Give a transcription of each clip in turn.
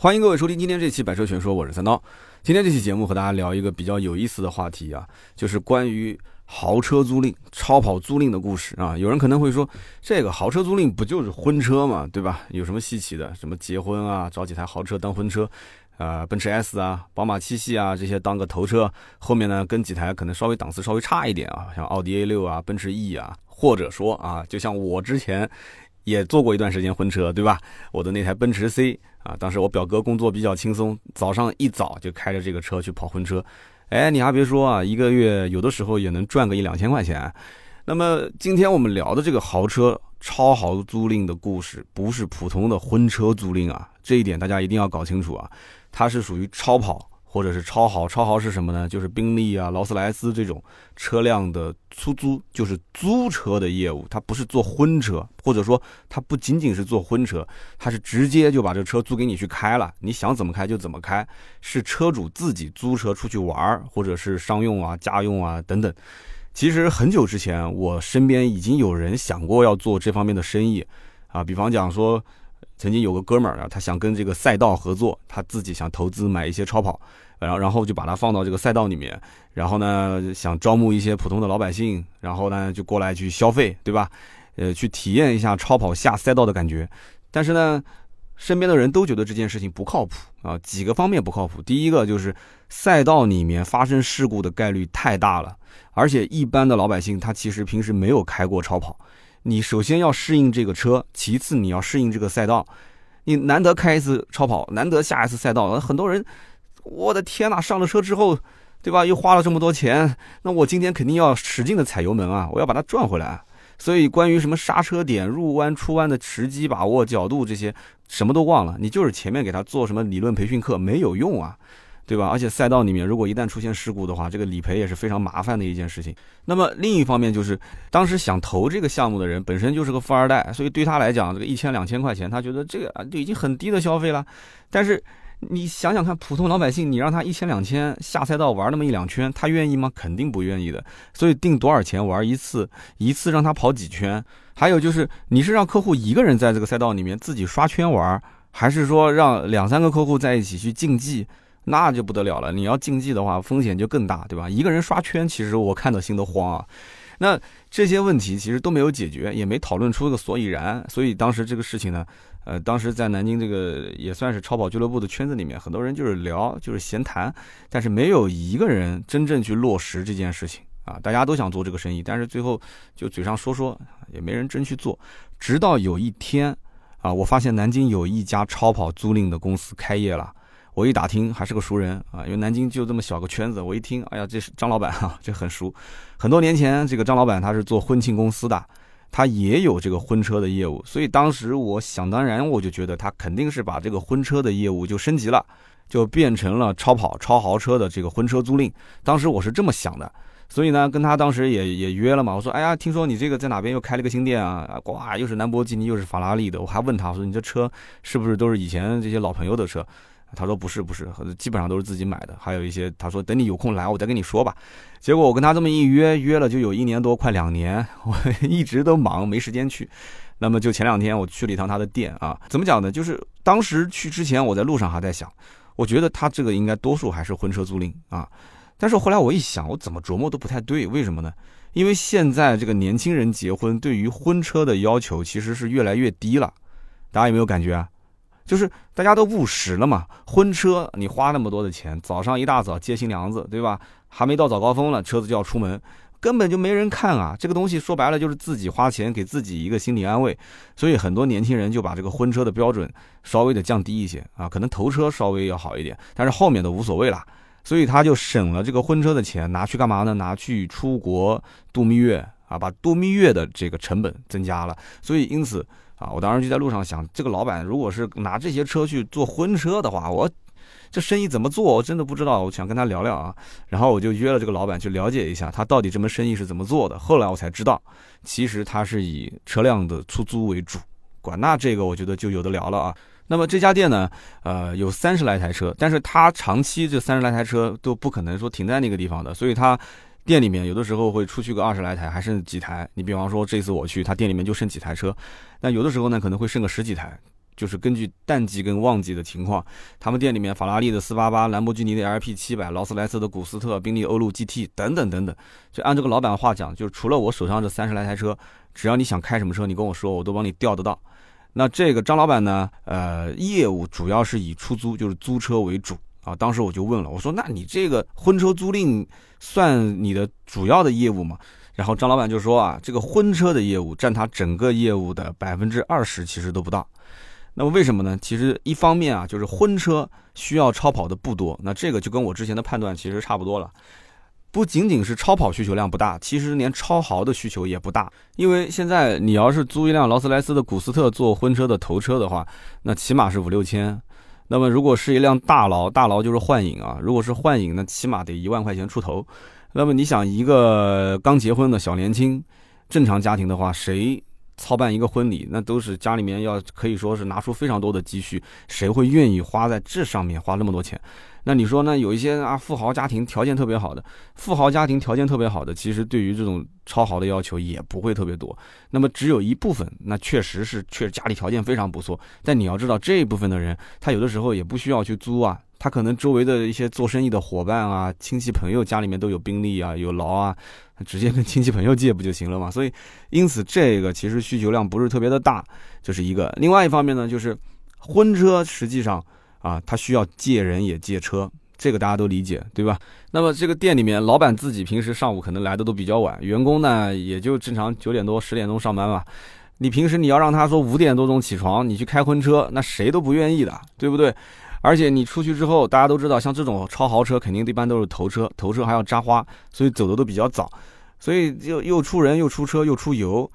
欢迎各位收听今天这期《百车全说》，我是三刀。今天这期节目和大家聊一个比较有意思的话题啊，就是关于豪车租赁、超跑租赁的故事啊。有人可能会说，这个豪车租赁不就是婚车嘛，对吧？有什么稀奇的？什么结婚啊，找几台豪车当婚车，啊，奔驰 S 啊，宝马七系啊，这些当个头车，后面呢跟几台可能稍微档次稍微差一点啊，像奥迪 A 六啊，奔驰 E 啊，或者说啊，就像我之前。也做过一段时间婚车，对吧？我的那台奔驰 C 啊，当时我表哥工作比较轻松，早上一早就开着这个车去跑婚车。哎，你还别说啊，一个月有的时候也能赚个一两千块钱。那么今天我们聊的这个豪车超豪租赁的故事，不是普通的婚车租赁啊，这一点大家一定要搞清楚啊，它是属于超跑。或者是超豪，超豪是什么呢？就是宾利啊、劳斯莱斯这种车辆的出租，就是租车的业务。它不是做婚车，或者说它不仅仅是做婚车，它是直接就把这车租给你去开了，你想怎么开就怎么开，是车主自己租车出去玩儿，或者是商用啊、家用啊等等。其实很久之前，我身边已经有人想过要做这方面的生意啊，比方讲说。曾经有个哥们儿啊，他想跟这个赛道合作，他自己想投资买一些超跑，然后然后就把它放到这个赛道里面，然后呢想招募一些普通的老百姓，然后呢就过来去消费，对吧？呃，去体验一下超跑下赛道的感觉。但是呢，身边的人都觉得这件事情不靠谱啊，几个方面不靠谱。第一个就是赛道里面发生事故的概率太大了，而且一般的老百姓他其实平时没有开过超跑。你首先要适应这个车，其次你要适应这个赛道。你难得开一次超跑，难得下一次赛道，很多人，我的天呐，上了车之后，对吧？又花了这么多钱，那我今天肯定要使劲的踩油门啊，我要把它赚回来。所以关于什么刹车点、入弯、出弯的时机把握、角度这些，什么都忘了。你就是前面给他做什么理论培训课没有用啊。对吧？而且赛道里面，如果一旦出现事故的话，这个理赔也是非常麻烦的一件事情。那么另一方面就是，当时想投这个项目的人本身就是个富二代，所以对他来讲，这个一千两千块钱，他觉得这个啊就已经很低的消费了。但是你想想看，普通老百姓，你让他一千两千下赛道玩那么一两圈，他愿意吗？肯定不愿意的。所以定多少钱玩一次，一次让他跑几圈？还有就是，你是让客户一个人在这个赛道里面自己刷圈玩，还是说让两三个客户在一起去竞技？那就不得了了，你要竞技的话，风险就更大，对吧？一个人刷圈，其实我看到心都慌啊。那这些问题其实都没有解决，也没讨论出个所以然。所以当时这个事情呢，呃，当时在南京这个也算是超跑俱乐部的圈子里面，很多人就是聊，就是闲谈，但是没有一个人真正去落实这件事情啊。大家都想做这个生意，但是最后就嘴上说说，也没人真去做。直到有一天啊，我发现南京有一家超跑租赁的公司开业了。我一打听还是个熟人啊，因为南京就这么小个圈子。我一听，哎呀，这是张老板啊，这很熟。很多年前，这个张老板他是做婚庆公司的，他也有这个婚车的业务。所以当时我想当然，我就觉得他肯定是把这个婚车的业务就升级了，就变成了超跑、超豪车的这个婚车租赁。当时我是这么想的，所以呢，跟他当时也也约了嘛。我说，哎呀，听说你这个在哪边又开了个新店啊？哇，又是兰博基尼，又是法拉利的。我还问他，我说你这车是不是都是以前这些老朋友的车？他说不是不是，基本上都是自己买的。还有一些，他说等你有空来，我再跟你说吧。结果我跟他这么一约，约了就有一年多，快两年，我一直都忙，没时间去。那么就前两天我去了一趟他的店啊，怎么讲呢？就是当时去之前，我在路上还在想，我觉得他这个应该多数还是婚车租赁啊。但是后来我一想，我怎么琢磨都不太对，为什么呢？因为现在这个年轻人结婚对于婚车的要求其实是越来越低了，大家有没有感觉啊？就是大家都务实了嘛，婚车你花那么多的钱，早上一大早接新娘子，对吧？还没到早高峰了，车子就要出门，根本就没人看啊。这个东西说白了就是自己花钱给自己一个心理安慰，所以很多年轻人就把这个婚车的标准稍微的降低一些啊，可能头车稍微要好一点，但是后面的无所谓了，所以他就省了这个婚车的钱，拿去干嘛呢？拿去出国度蜜月啊，把度蜜月的这个成本增加了，所以因此。啊，我当时就在路上想，这个老板如果是拿这些车去做婚车的话，我这生意怎么做？我真的不知道。我想跟他聊聊啊，然后我就约了这个老板去了解一下，他到底这门生意是怎么做的。后来我才知道，其实他是以车辆的出租为主。管那这个，我觉得就有的聊了啊。那么这家店呢，呃，有三十来台车，但是他长期这三十来台车都不可能说停在那个地方的，所以他。店里面有的时候会出去个二十来台，还剩几台。你比方说这次我去，他店里面就剩几台车。那有的时候呢，可能会剩个十几台。就是根据淡季跟旺季的情况，他们店里面法拉利的四八八、兰博基尼的 LP 七百、劳斯莱斯的古斯特、宾利欧陆 GT 等等等等。就按这个老板话讲，就是除了我手上这三十来台车，只要你想开什么车，你跟我说，我都帮你调得到。那这个张老板呢，呃，业务主要是以出租，就是租车为主啊。当时我就问了，我说，那你这个婚车租赁算你的主要的业务吗？然后张老板就说啊，这个婚车的业务占他整个业务的百分之二十，其实都不到。那么为什么呢？其实一方面啊，就是婚车需要超跑的不多，那这个就跟我之前的判断其实差不多了。不仅仅是超跑需求量不大，其实连超豪的需求也不大。因为现在你要是租一辆劳斯莱斯的古斯特做婚车的头车的话，那起码是五六千。那么如果是一辆大劳，大劳就是幻影啊，如果是幻影，那起码得一万块钱出头。那么你想，一个刚结婚的小年轻，正常家庭的话，谁操办一个婚礼，那都是家里面要可以说是拿出非常多的积蓄，谁会愿意花在这上面花那么多钱？那你说呢？有一些啊，富豪家庭条件特别好的，富豪家庭条件特别好的，其实对于这种超豪的要求也不会特别多。那么只有一部分，那确实是确实家里条件非常不错。但你要知道，这一部分的人，他有的时候也不需要去租啊，他可能周围的一些做生意的伙伴啊、亲戚朋友家里面都有宾利啊、有劳啊，直接跟亲戚朋友借不就行了嘛？所以，因此这个其实需求量不是特别的大，这是一个。另外一方面呢，就是婚车实际上。啊，他需要借人也借车，这个大家都理解，对吧？那么这个店里面，老板自己平时上午可能来的都比较晚，员工呢也就正常九点多、十点钟上班吧。你平时你要让他说五点多钟起床，你去开婚车，那谁都不愿意的，对不对？而且你出去之后，大家都知道，像这种超豪车肯定一般都是头车，头车还要扎花，所以走的都比较早，所以又又出人又出车又出油，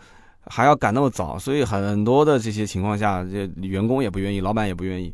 还要赶那么早，所以很多的这些情况下，这员工也不愿意，老板也不愿意。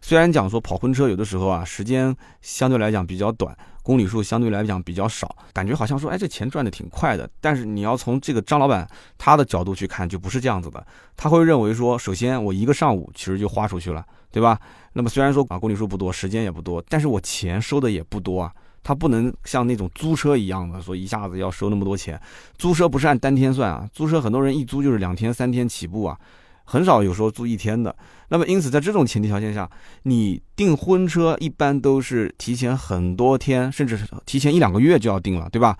虽然讲说跑婚车有的时候啊，时间相对来讲比较短，公里数相对来讲比较少，感觉好像说，哎，这钱赚的挺快的。但是你要从这个张老板他的角度去看，就不是这样子的。他会认为说，首先我一个上午其实就花出去了，对吧？那么虽然说啊公里数不多，时间也不多，但是我钱收的也不多啊。他不能像那种租车一样的说一下子要收那么多钱。租车不是按单天算啊，租车很多人一租就是两天三天起步啊。很少有说租一天的，那么因此在这种前提条件下，你订婚车一般都是提前很多天，甚至提前一两个月就要订了，对吧？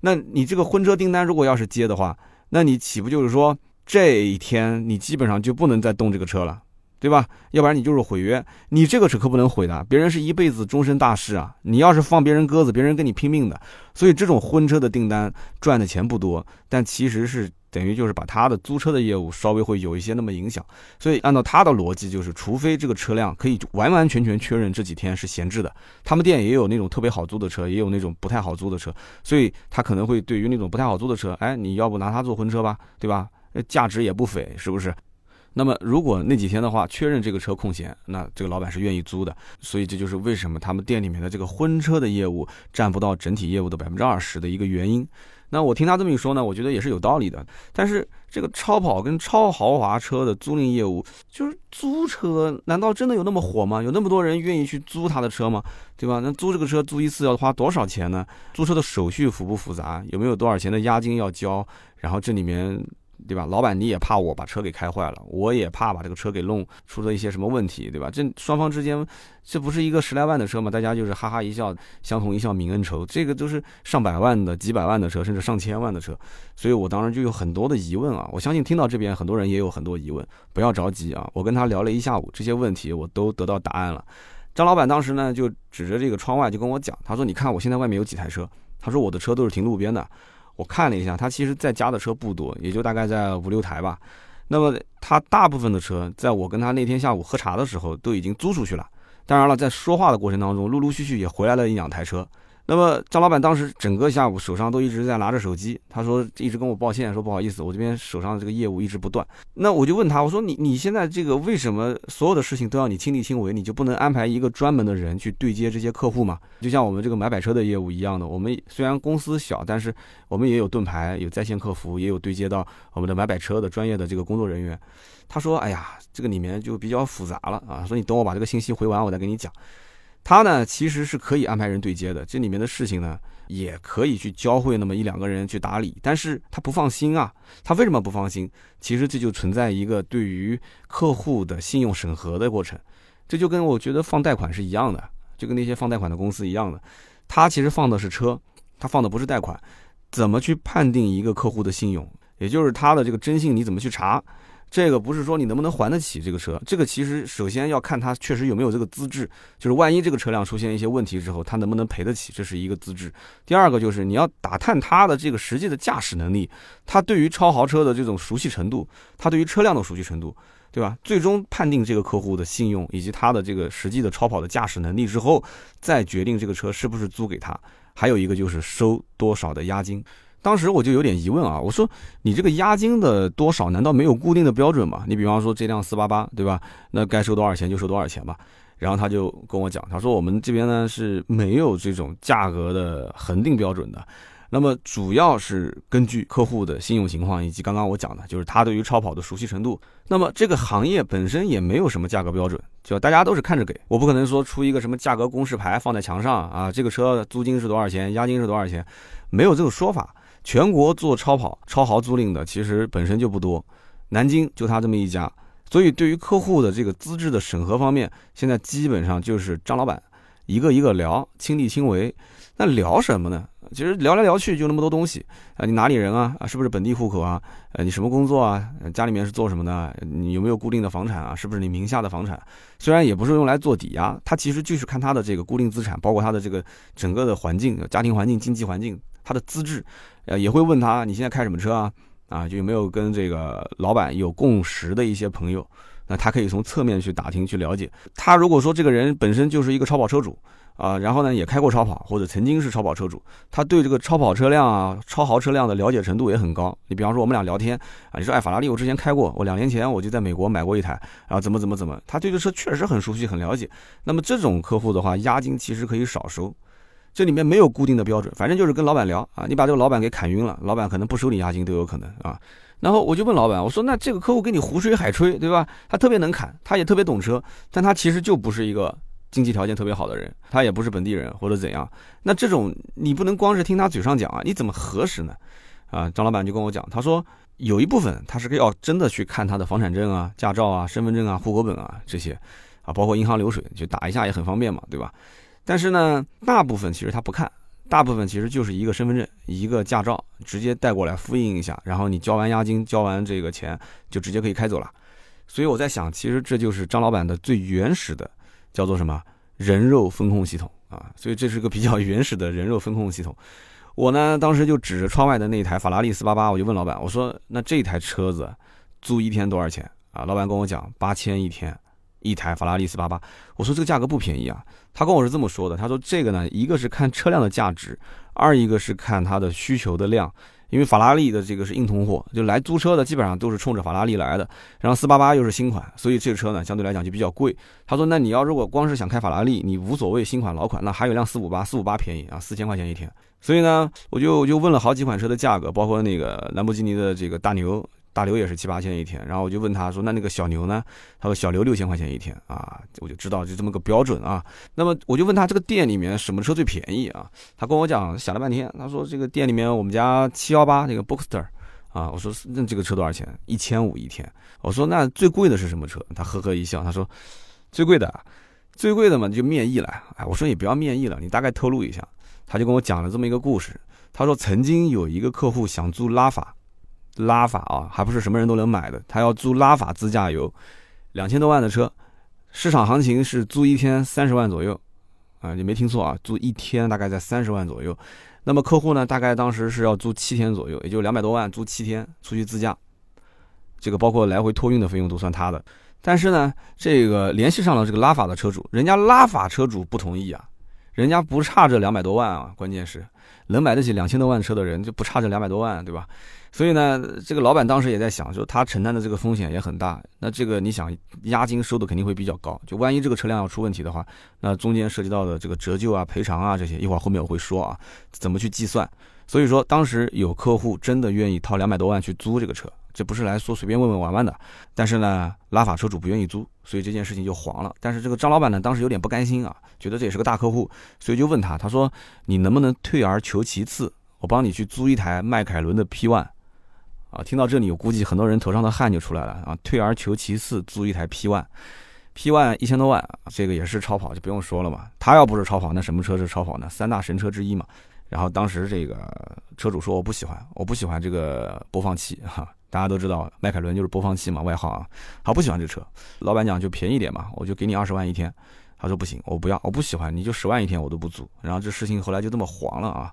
那你这个婚车订单如果要是接的话，那你岂不就是说这一天你基本上就不能再动这个车了，对吧？要不然你就是毁约，你这个车可不能毁的，别人是一辈子终身大事啊！你要是放别人鸽子，别人跟你拼命的。所以这种婚车的订单赚的钱不多，但其实是。等于就是把他的租车的业务稍微会有一些那么影响，所以按照他的逻辑，就是除非这个车辆可以完完全全确认这几天是闲置的，他们店也有那种特别好租的车，也有那种不太好租的车，所以他可能会对于那种不太好租的车，哎，你要不拿它做婚车吧，对吧？价值也不菲，是不是？那么如果那几天的话确认这个车空闲，那这个老板是愿意租的，所以这就是为什么他们店里面的这个婚车的业务占不到整体业务的百分之二十的一个原因。那我听他这么一说呢，我觉得也是有道理的。但是这个超跑跟超豪华车的租赁业务，就是租车，难道真的有那么火吗？有那么多人愿意去租他的车吗？对吧？那租这个车租一次要花多少钱呢？租车的手续复不复杂？有没有多少钱的押金要交？然后这里面。对吧？老板你也怕我把车给开坏了，我也怕把这个车给弄出了一些什么问题，对吧？这双方之间，这不是一个十来万的车吗？大家就是哈哈一笑，相同一笑泯恩仇。这个都是上百万的、几百万的车，甚至上千万的车，所以我当时就有很多的疑问啊。我相信听到这边很多人也有很多疑问，不要着急啊。我跟他聊了一下午，这些问题我都得到答案了。张老板当时呢就指着这个窗外就跟我讲，他说：“你看我现在外面有几台车，他说我的车都是停路边的。”我看了一下，他其实在家的车不多，也就大概在五六台吧。那么他大部分的车，在我跟他那天下午喝茶的时候，都已经租出去了。当然了，在说话的过程当中，陆陆续续也回来了一两台车。那么张老板当时整个下午手上都一直在拿着手机，他说一直跟我抱歉，说不好意思，我这边手上的这个业务一直不断。那我就问他，我说你你现在这个为什么所有的事情都要你亲力亲为，你就不能安排一个专门的人去对接这些客户吗？就像我们这个买摆车的业务一样的，我们虽然公司小，但是我们也有盾牌，有在线客服，也有对接到我们的买摆车的专业的这个工作人员。他说，哎呀，这个里面就比较复杂了啊，说你等我把这个信息回完，我再跟你讲。他呢其实是可以安排人对接的，这里面的事情呢也可以去教会那么一两个人去打理，但是他不放心啊，他为什么不放心？其实这就存在一个对于客户的信用审核的过程，这就跟我觉得放贷款是一样的，就跟那些放贷款的公司一样的，他其实放的是车，他放的不是贷款，怎么去判定一个客户的信用？也就是他的这个征信你怎么去查？这个不是说你能不能还得起这个车，这个其实首先要看他确实有没有这个资质，就是万一这个车辆出现一些问题之后，他能不能赔得起，这是一个资质。第二个就是你要打探他的这个实际的驾驶能力，他对于超豪车的这种熟悉程度，他对于车辆的熟悉程度，对吧？最终判定这个客户的信用以及他的这个实际的超跑的驾驶能力之后，再决定这个车是不是租给他。还有一个就是收多少的押金。当时我就有点疑问啊，我说你这个押金的多少难道没有固定的标准吗？你比方说这辆四八八，对吧？那该收多少钱就收多少钱吧。然后他就跟我讲，他说我们这边呢是没有这种价格的恒定标准的，那么主要是根据客户的信用情况以及刚刚我讲的，就是他对于超跑的熟悉程度。那么这个行业本身也没有什么价格标准，就大家都是看着给，我不可能说出一个什么价格公示牌放在墙上啊，这个车租金是多少钱，押金是多少钱，没有这个说法。全国做超跑、超豪租赁的其实本身就不多，南京就他这么一家，所以对于客户的这个资质的审核方面，现在基本上就是张老板一个一个聊，亲力亲为。那聊什么呢？其实聊来聊去就那么多东西啊，你哪里人啊？啊，是不是本地户口啊？呃，你什么工作啊？家里面是做什么的？你有没有固定的房产啊？是不是你名下的房产？虽然也不是用来做抵押，它其实就是看他的这个固定资产，包括他的这个整个的环境、家庭环境、经济环境。他的资质，呃，也会问他你现在开什么车啊？啊，就有没有跟这个老板有共识的一些朋友？那他可以从侧面去打听去了解。他如果说这个人本身就是一个超跑车主啊，然后呢也开过超跑或者曾经是超跑车主，他对这个超跑车辆啊、超豪车辆的了解程度也很高。你比方说我们俩聊天啊，你说哎，法拉利我之前开过，我两年前我就在美国买过一台，然后怎么怎么怎么，他对这车确实很熟悉很了解。那么这种客户的话，押金其实可以少收。这里面没有固定的标准，反正就是跟老板聊啊，你把这个老板给砍晕了，老板可能不收你押金都有可能啊。然后我就问老板，我说那这个客户给你胡吹海吹，对吧？他特别能砍，他也特别懂车，但他其实就不是一个经济条件特别好的人，他也不是本地人或者怎样。那这种你不能光是听他嘴上讲啊，你怎么核实呢？啊，张老板就跟我讲，他说有一部分他是要真的去看他的房产证啊、驾照啊、身份证啊、户口本啊这些啊，包括银行流水，就打一下也很方便嘛，对吧？但是呢，大部分其实他不看，大部分其实就是一个身份证、一个驾照，直接带过来复印一下，然后你交完押金、交完这个钱，就直接可以开走了。所以我在想，其实这就是张老板的最原始的，叫做什么人肉风控系统啊。所以这是个比较原始的人肉风控系统。我呢，当时就指着窗外的那台法拉利四八八，我就问老板，我说那这台车子租一天多少钱啊？老板跟我讲八千一天。一台法拉利四八八，我说这个价格不便宜啊。他跟我是这么说的，他说这个呢，一个是看车辆的价值，二一个是看它的需求的量。因为法拉利的这个是硬通货，就来租车的基本上都是冲着法拉利来的。然后四八八又是新款，所以这个车呢相对来讲就比较贵。他说，那你要如果光是想开法拉利，你无所谓新款老款，那还有辆四五八，四五八便宜啊，四千块钱一天。所以呢，我就就问了好几款车的价格，包括那个兰博基尼的这个大牛。大刘也是七八千一天，然后我就问他说：“那那个小牛呢？”他说：“小刘六千块钱一天啊。”我就知道就这么个标准啊。那么我就问他这个店里面什么车最便宜啊？他跟我讲想了半天，他说这个店里面我们家七幺八那个 Boxster 啊。我说那这个车多少钱？一千五一天。我说那最贵的是什么车？他呵呵一笑，他说最贵的，最贵的嘛就面议了。哎，我说你不要面议了，你大概透露一下。他就跟我讲了这么一个故事。他说曾经有一个客户想租拉法。拉法啊，还不是什么人都能买的。他要租拉法自驾游，两千多万的车，市场行情是租一天三十万左右，啊，你没听错啊，租一天大概在三十万左右。那么客户呢，大概当时是要租七天左右，也就两百多万租七天出去自驾，这个包括来回托运的费用都算他的。但是呢，这个联系上了这个拉法的车主，人家拉法车主不同意啊，人家不差这两百多万啊，关键是能买得起两千多万车的人就不差这两百多万，对吧？所以呢，这个老板当时也在想，就他承担的这个风险也很大。那这个你想，押金收的肯定会比较高。就万一这个车辆要出问题的话，那中间涉及到的这个折旧啊、赔偿啊这些，一会儿后面我会说啊，怎么去计算。所以说，当时有客户真的愿意掏两百多万去租这个车，这不是来说随便问问玩玩的。但是呢，拉法车主不愿意租，所以这件事情就黄了。但是这个张老板呢，当时有点不甘心啊，觉得这也是个大客户，所以就问他，他说你能不能退而求其次，我帮你去租一台迈凯伦的 P One。啊，听到这里，我估计很多人头上的汗就出来了啊！退而求其次，租一台 P One，P One 一千多万，这个也是超跑，就不用说了嘛。他要不是超跑，那什么车是超跑呢？三大神车之一嘛。然后当时这个车主说：“我不喜欢，我不喜欢这个播放器哈。”大家都知道，迈凯伦就是播放器嘛，外号啊。他，不喜欢这车，老板讲就便宜点嘛，我就给你二十万一天。他说不行，我不要，我不喜欢，你就十万一天我都不租。然后这事情后来就这么黄了啊。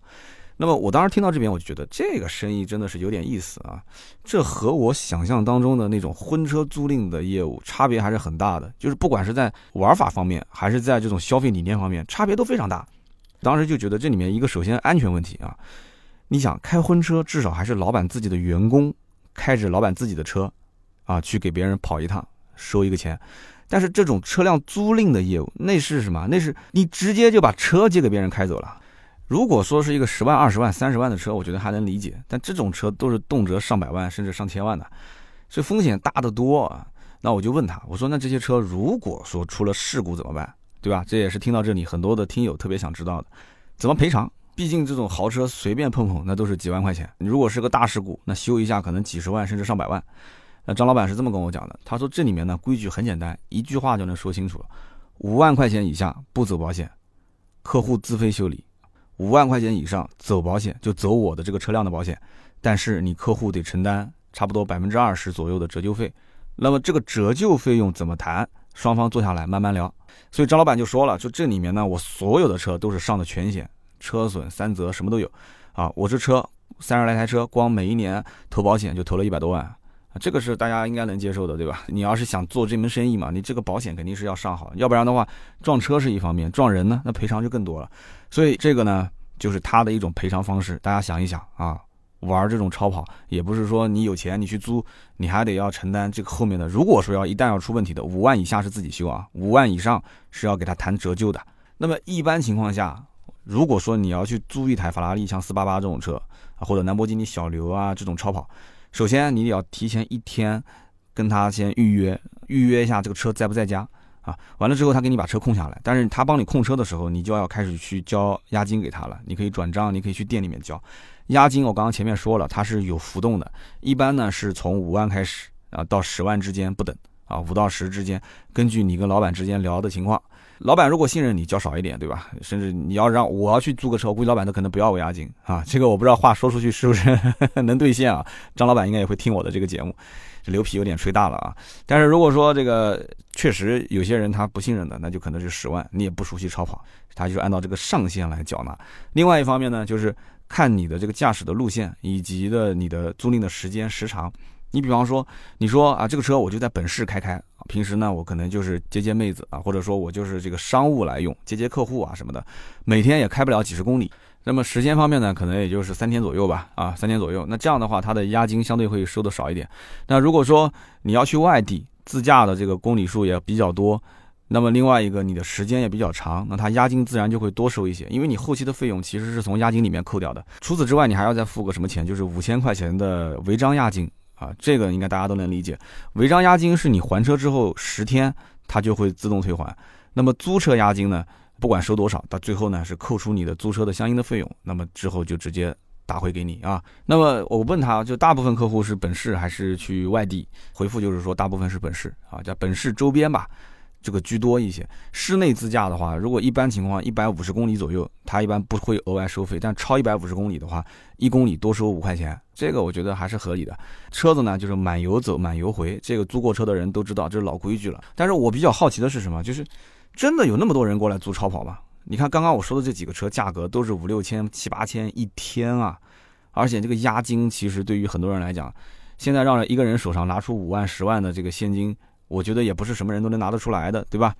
那么我当时听到这边，我就觉得这个生意真的是有点意思啊。这和我想象当中的那种婚车租赁的业务差别还是很大的，就是不管是在玩法方面，还是在这种消费理念方面，差别都非常大。当时就觉得这里面一个首先安全问题啊，你想开婚车，至少还是老板自己的员工开着老板自己的车啊去给别人跑一趟，收一个钱。但是这种车辆租赁的业务，那是什么？那是你直接就把车借给别人开走了。如果说是一个十万、二十万、三十万的车，我觉得还能理解。但这种车都是动辄上百万甚至上千万的，所以风险大得多啊。那我就问他，我说那这些车如果说出了事故怎么办？对吧？这也是听到这里很多的听友特别想知道的，怎么赔偿？毕竟这种豪车随便碰碰那都是几万块钱，如果是个大事故，那修一下可能几十万甚至上百万。那张老板是这么跟我讲的，他说这里面呢规矩很简单，一句话就能说清楚了：五万块钱以下不走保险，客户自费修理。五万块钱以上走保险，就走我的这个车辆的保险，但是你客户得承担差不多百分之二十左右的折旧费。那么这个折旧费用怎么谈？双方坐下来慢慢聊。所以张老板就说了，就这里面呢，我所有的车都是上的全险，车损、三责什么都有。啊，我这车三十来台车，光每一年投保险就投了一百多万。这个是大家应该能接受的，对吧？你要是想做这门生意嘛，你这个保险肯定是要上好，要不然的话，撞车是一方面，撞人呢，那赔偿就更多了。所以这个呢，就是他的一种赔偿方式。大家想一想啊，玩这种超跑，也不是说你有钱你去租，你还得要承担这个后面的。如果说要一旦要出问题的，五万以下是自己修啊，五万以上是要给他谈折旧的。那么一般情况下，如果说你要去租一台法拉利像四八八这种车啊，或者兰博基尼小牛啊这种超跑。首先，你要提前一天跟他先预约，预约一下这个车在不在家啊？完了之后，他给你把车空下来。但是他帮你控车的时候，你就要开始去交押金给他了。你可以转账，你可以去店里面交押金。我刚刚前面说了，它是有浮动的，一般呢是从五万开始啊，到十万之间不等啊，五到十之间，根据你跟老板之间聊的情况。老板如果信任你，交少一点，对吧？甚至你要让我要去租个车，估计老板都可能不要我押金啊。这个我不知道话说出去是不是 能兑现啊？张老板应该也会听我的这个节目，这牛皮有点吹大了啊。但是如果说这个确实有些人他不信任的，那就可能是十万，你也不熟悉超跑，他就按照这个上限来缴纳。另外一方面呢，就是看你的这个驾驶的路线以及的你的租赁的时间时长。你比方说，你说啊，这个车我就在本市开开，平时呢我可能就是接接妹子啊，或者说我就是这个商务来用，接接客户啊什么的，每天也开不了几十公里。那么时间方面呢，可能也就是三天左右吧，啊，三天左右。那这样的话，它的押金相对会收的少一点。那如果说你要去外地自驾的这个公里数也比较多，那么另外一个你的时间也比较长，那它押金自然就会多收一些，因为你后期的费用其实是从押金里面扣掉的。除此之外，你还要再付个什么钱？就是五千块钱的违章押金。啊，这个应该大家都能理解。违章押金是你还车之后十天，它就会自动退还。那么租车押金呢，不管收多少，到最后呢是扣除你的租车的相应的费用，那么之后就直接打回给你啊。那么我问他就大部分客户是本市还是去外地？回复就是说大部分是本市啊，叫本市周边吧。这个居多一些，室内自驾的话，如果一般情况一百五十公里左右，它一般不会额外收费。但超一百五十公里的话，一公里多收五块钱，这个我觉得还是合理的。车子呢，就是满油走，满油回，这个租过车的人都知道，这是老规矩了。但是我比较好奇的是什么？就是真的有那么多人过来租超跑吗？你看刚刚我说的这几个车，价格都是五六千、七八千一天啊，而且这个押金其实对于很多人来讲，现在让一个人手上拿出五万、十万的这个现金。我觉得也不是什么人都能拿得出来的，对吧？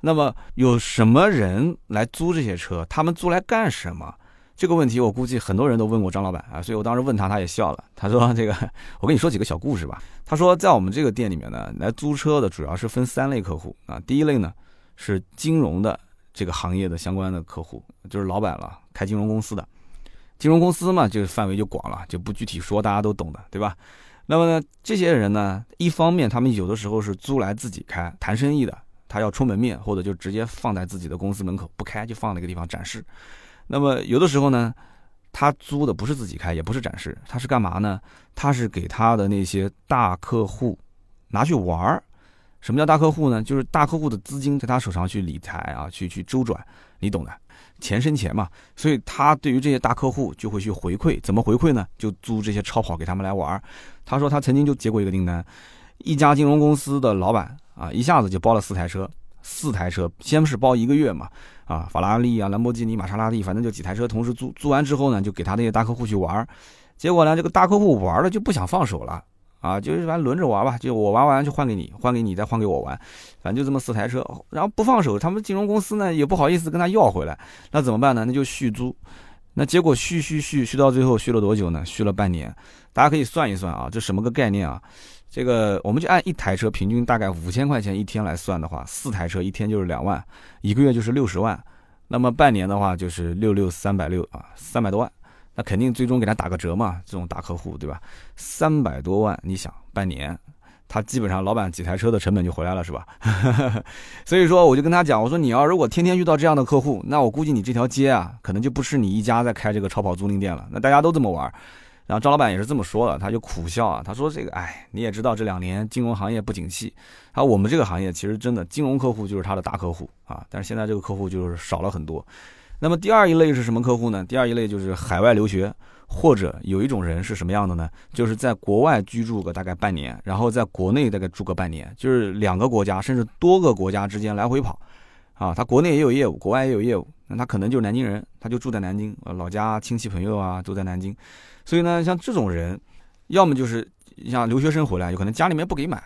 那么有什么人来租这些车？他们租来干什么？这个问题我估计很多人都问过张老板啊，所以我当时问他，他也笑了。他说：“这个，我跟你说几个小故事吧。”他说，在我们这个店里面呢，来租车的主要是分三类客户啊。第一类呢是金融的这个行业的相关的客户，就是老板了，开金融公司的。金融公司嘛，就范围就广了，就不具体说，大家都懂的，对吧？那么呢，这些人呢，一方面他们有的时候是租来自己开谈生意的，他要充门面，或者就直接放在自己的公司门口不开，就放那个地方展示。那么有的时候呢，他租的不是自己开，也不是展示，他是干嘛呢？他是给他的那些大客户拿去玩儿。什么叫大客户呢？就是大客户的资金在他手上去理财啊，去去周转，你懂的，钱生钱嘛。所以他对于这些大客户就会去回馈，怎么回馈呢？就租这些超跑给他们来玩。他说他曾经就接过一个订单，一家金融公司的老板啊，一下子就包了四台车，四台车，先是包一个月嘛，啊，法拉利啊、兰博基尼、玛莎拉蒂，反正就几台车同时租，租完之后呢，就给他那些大客户去玩。结果呢，这个大客户玩了就不想放手了。啊，就是反正轮着玩吧，就我玩完就换给你，换给你再换给我玩，反正就这么四台车，然后不放手，他们金融公司呢也不好意思跟他要回来，那怎么办呢？那就续租，那结果续续续续到最后续了多久呢？续了半年，大家可以算一算啊，这什么个概念啊？这个我们就按一台车平均大概五千块钱一天来算的话，四台车一天就是两万，一个月就是六十万，那么半年的话就是六六三百六啊，三百多万。那肯定最终给他打个折嘛，这种大客户对吧？三百多万，你想半年，他基本上老板几台车的成本就回来了是吧？所以说我就跟他讲，我说你要如果天天遇到这样的客户，那我估计你这条街啊，可能就不是你一家在开这个超跑租赁店了。那大家都这么玩，然后张老板也是这么说的，他就苦笑啊，他说这个哎，你也知道这两年金融行业不景气，啊，我们这个行业其实真的金融客户就是他的大客户啊，但是现在这个客户就是少了很多。那么第二一类是什么客户呢？第二一类就是海外留学，或者有一种人是什么样的呢？就是在国外居住个大概半年，然后在国内大概住个半年，就是两个国家甚至多个国家之间来回跑，啊，他国内也有业务，国外也有业务，那他可能就是南京人，他就住在南京，呃，老家亲戚朋友啊都在南京，所以呢，像这种人，要么就是像留学生回来，有可能家里面不给买。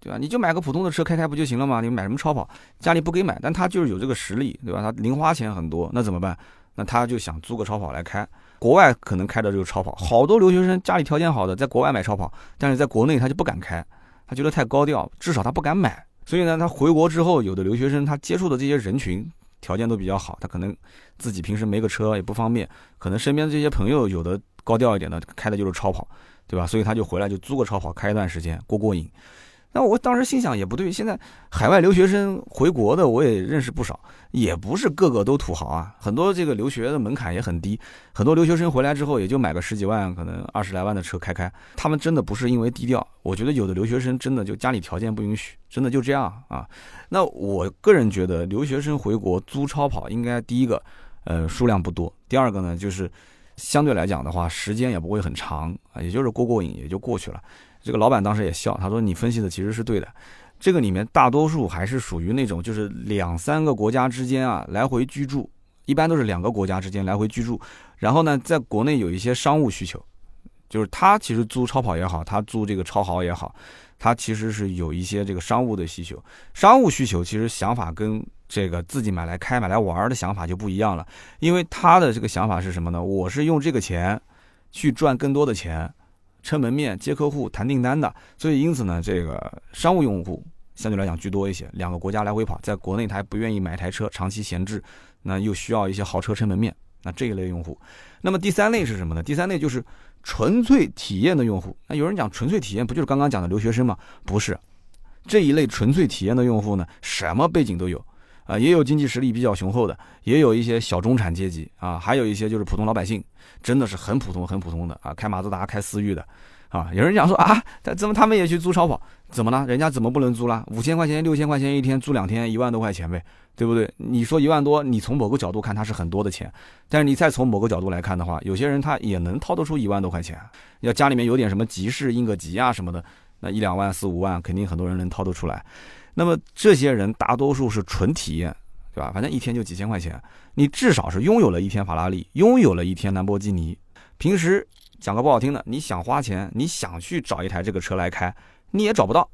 对吧？你就买个普通的车开开不就行了吗？你买什么超跑？家里不给买，但他就是有这个实力，对吧？他零花钱很多，那怎么办？那他就想租个超跑来开。国外可能开的这个超跑，好多留学生家里条件好的，在国外买超跑，但是在国内他就不敢开，他觉得太高调，至少他不敢买。所以呢，他回国之后，有的留学生他接触的这些人群条件都比较好，他可能自己平时没个车也不方便，可能身边的这些朋友有的高调一点的开的就是超跑，对吧？所以他就回来就租个超跑开一段时间过过瘾。那我当时心想也不对，现在海外留学生回国的我也认识不少，也不是个个都土豪啊，很多这个留学的门槛也很低，很多留学生回来之后也就买个十几万，可能二十来万的车开开，他们真的不是因为低调，我觉得有的留学生真的就家里条件不允许，真的就这样啊。那我个人觉得留学生回国租超跑，应该第一个，呃，数量不多，第二个呢，就是相对来讲的话，时间也不会很长啊，也就是过过瘾也就过去了。这个老板当时也笑，他说：“你分析的其实是对的，这个里面大多数还是属于那种就是两三个国家之间啊来回居住，一般都是两个国家之间来回居住，然后呢，在国内有一些商务需求，就是他其实租超跑也好，他租这个超豪也好，他其实是有一些这个商务的需求，商务需求其实想法跟这个自己买来开买来玩的想法就不一样了，因为他的这个想法是什么呢？我是用这个钱去赚更多的钱。”撑门面、接客户、谈订单的，所以因此呢，这个商务用户相对来讲居多一些。两个国家来回跑，在国内他还不愿意买台车长期闲置，那又需要一些豪车撑门面，那这一类用户。那么第三类是什么呢？第三类就是纯粹体验的用户。那有人讲纯粹体验，不就是刚刚讲的留学生吗？不是，这一类纯粹体验的用户呢，什么背景都有。啊，也有经济实力比较雄厚的，也有一些小中产阶级啊，还有一些就是普通老百姓，真的是很普通很普通的啊，开马自达、开思域的，啊，有人讲说啊，他怎么他们也去租超跑？怎么了？人家怎么不能租了？五千块钱、六千块钱一天租两天，一万多块钱呗，对不对？你说一万多，你从某个角度看它是很多的钱，但是你再从某个角度来看的话，有些人他也能掏得出一万多块钱，要家里面有点什么急事应个急啊什么的，那一两万、四五万，肯定很多人能掏得出来。那么这些人大多数是纯体验，对吧？反正一天就几千块钱，你至少是拥有了一天法拉利，拥有了一天兰博基尼。平时讲个不好听的，你想花钱，你想去找一台这个车来开，你也找不到，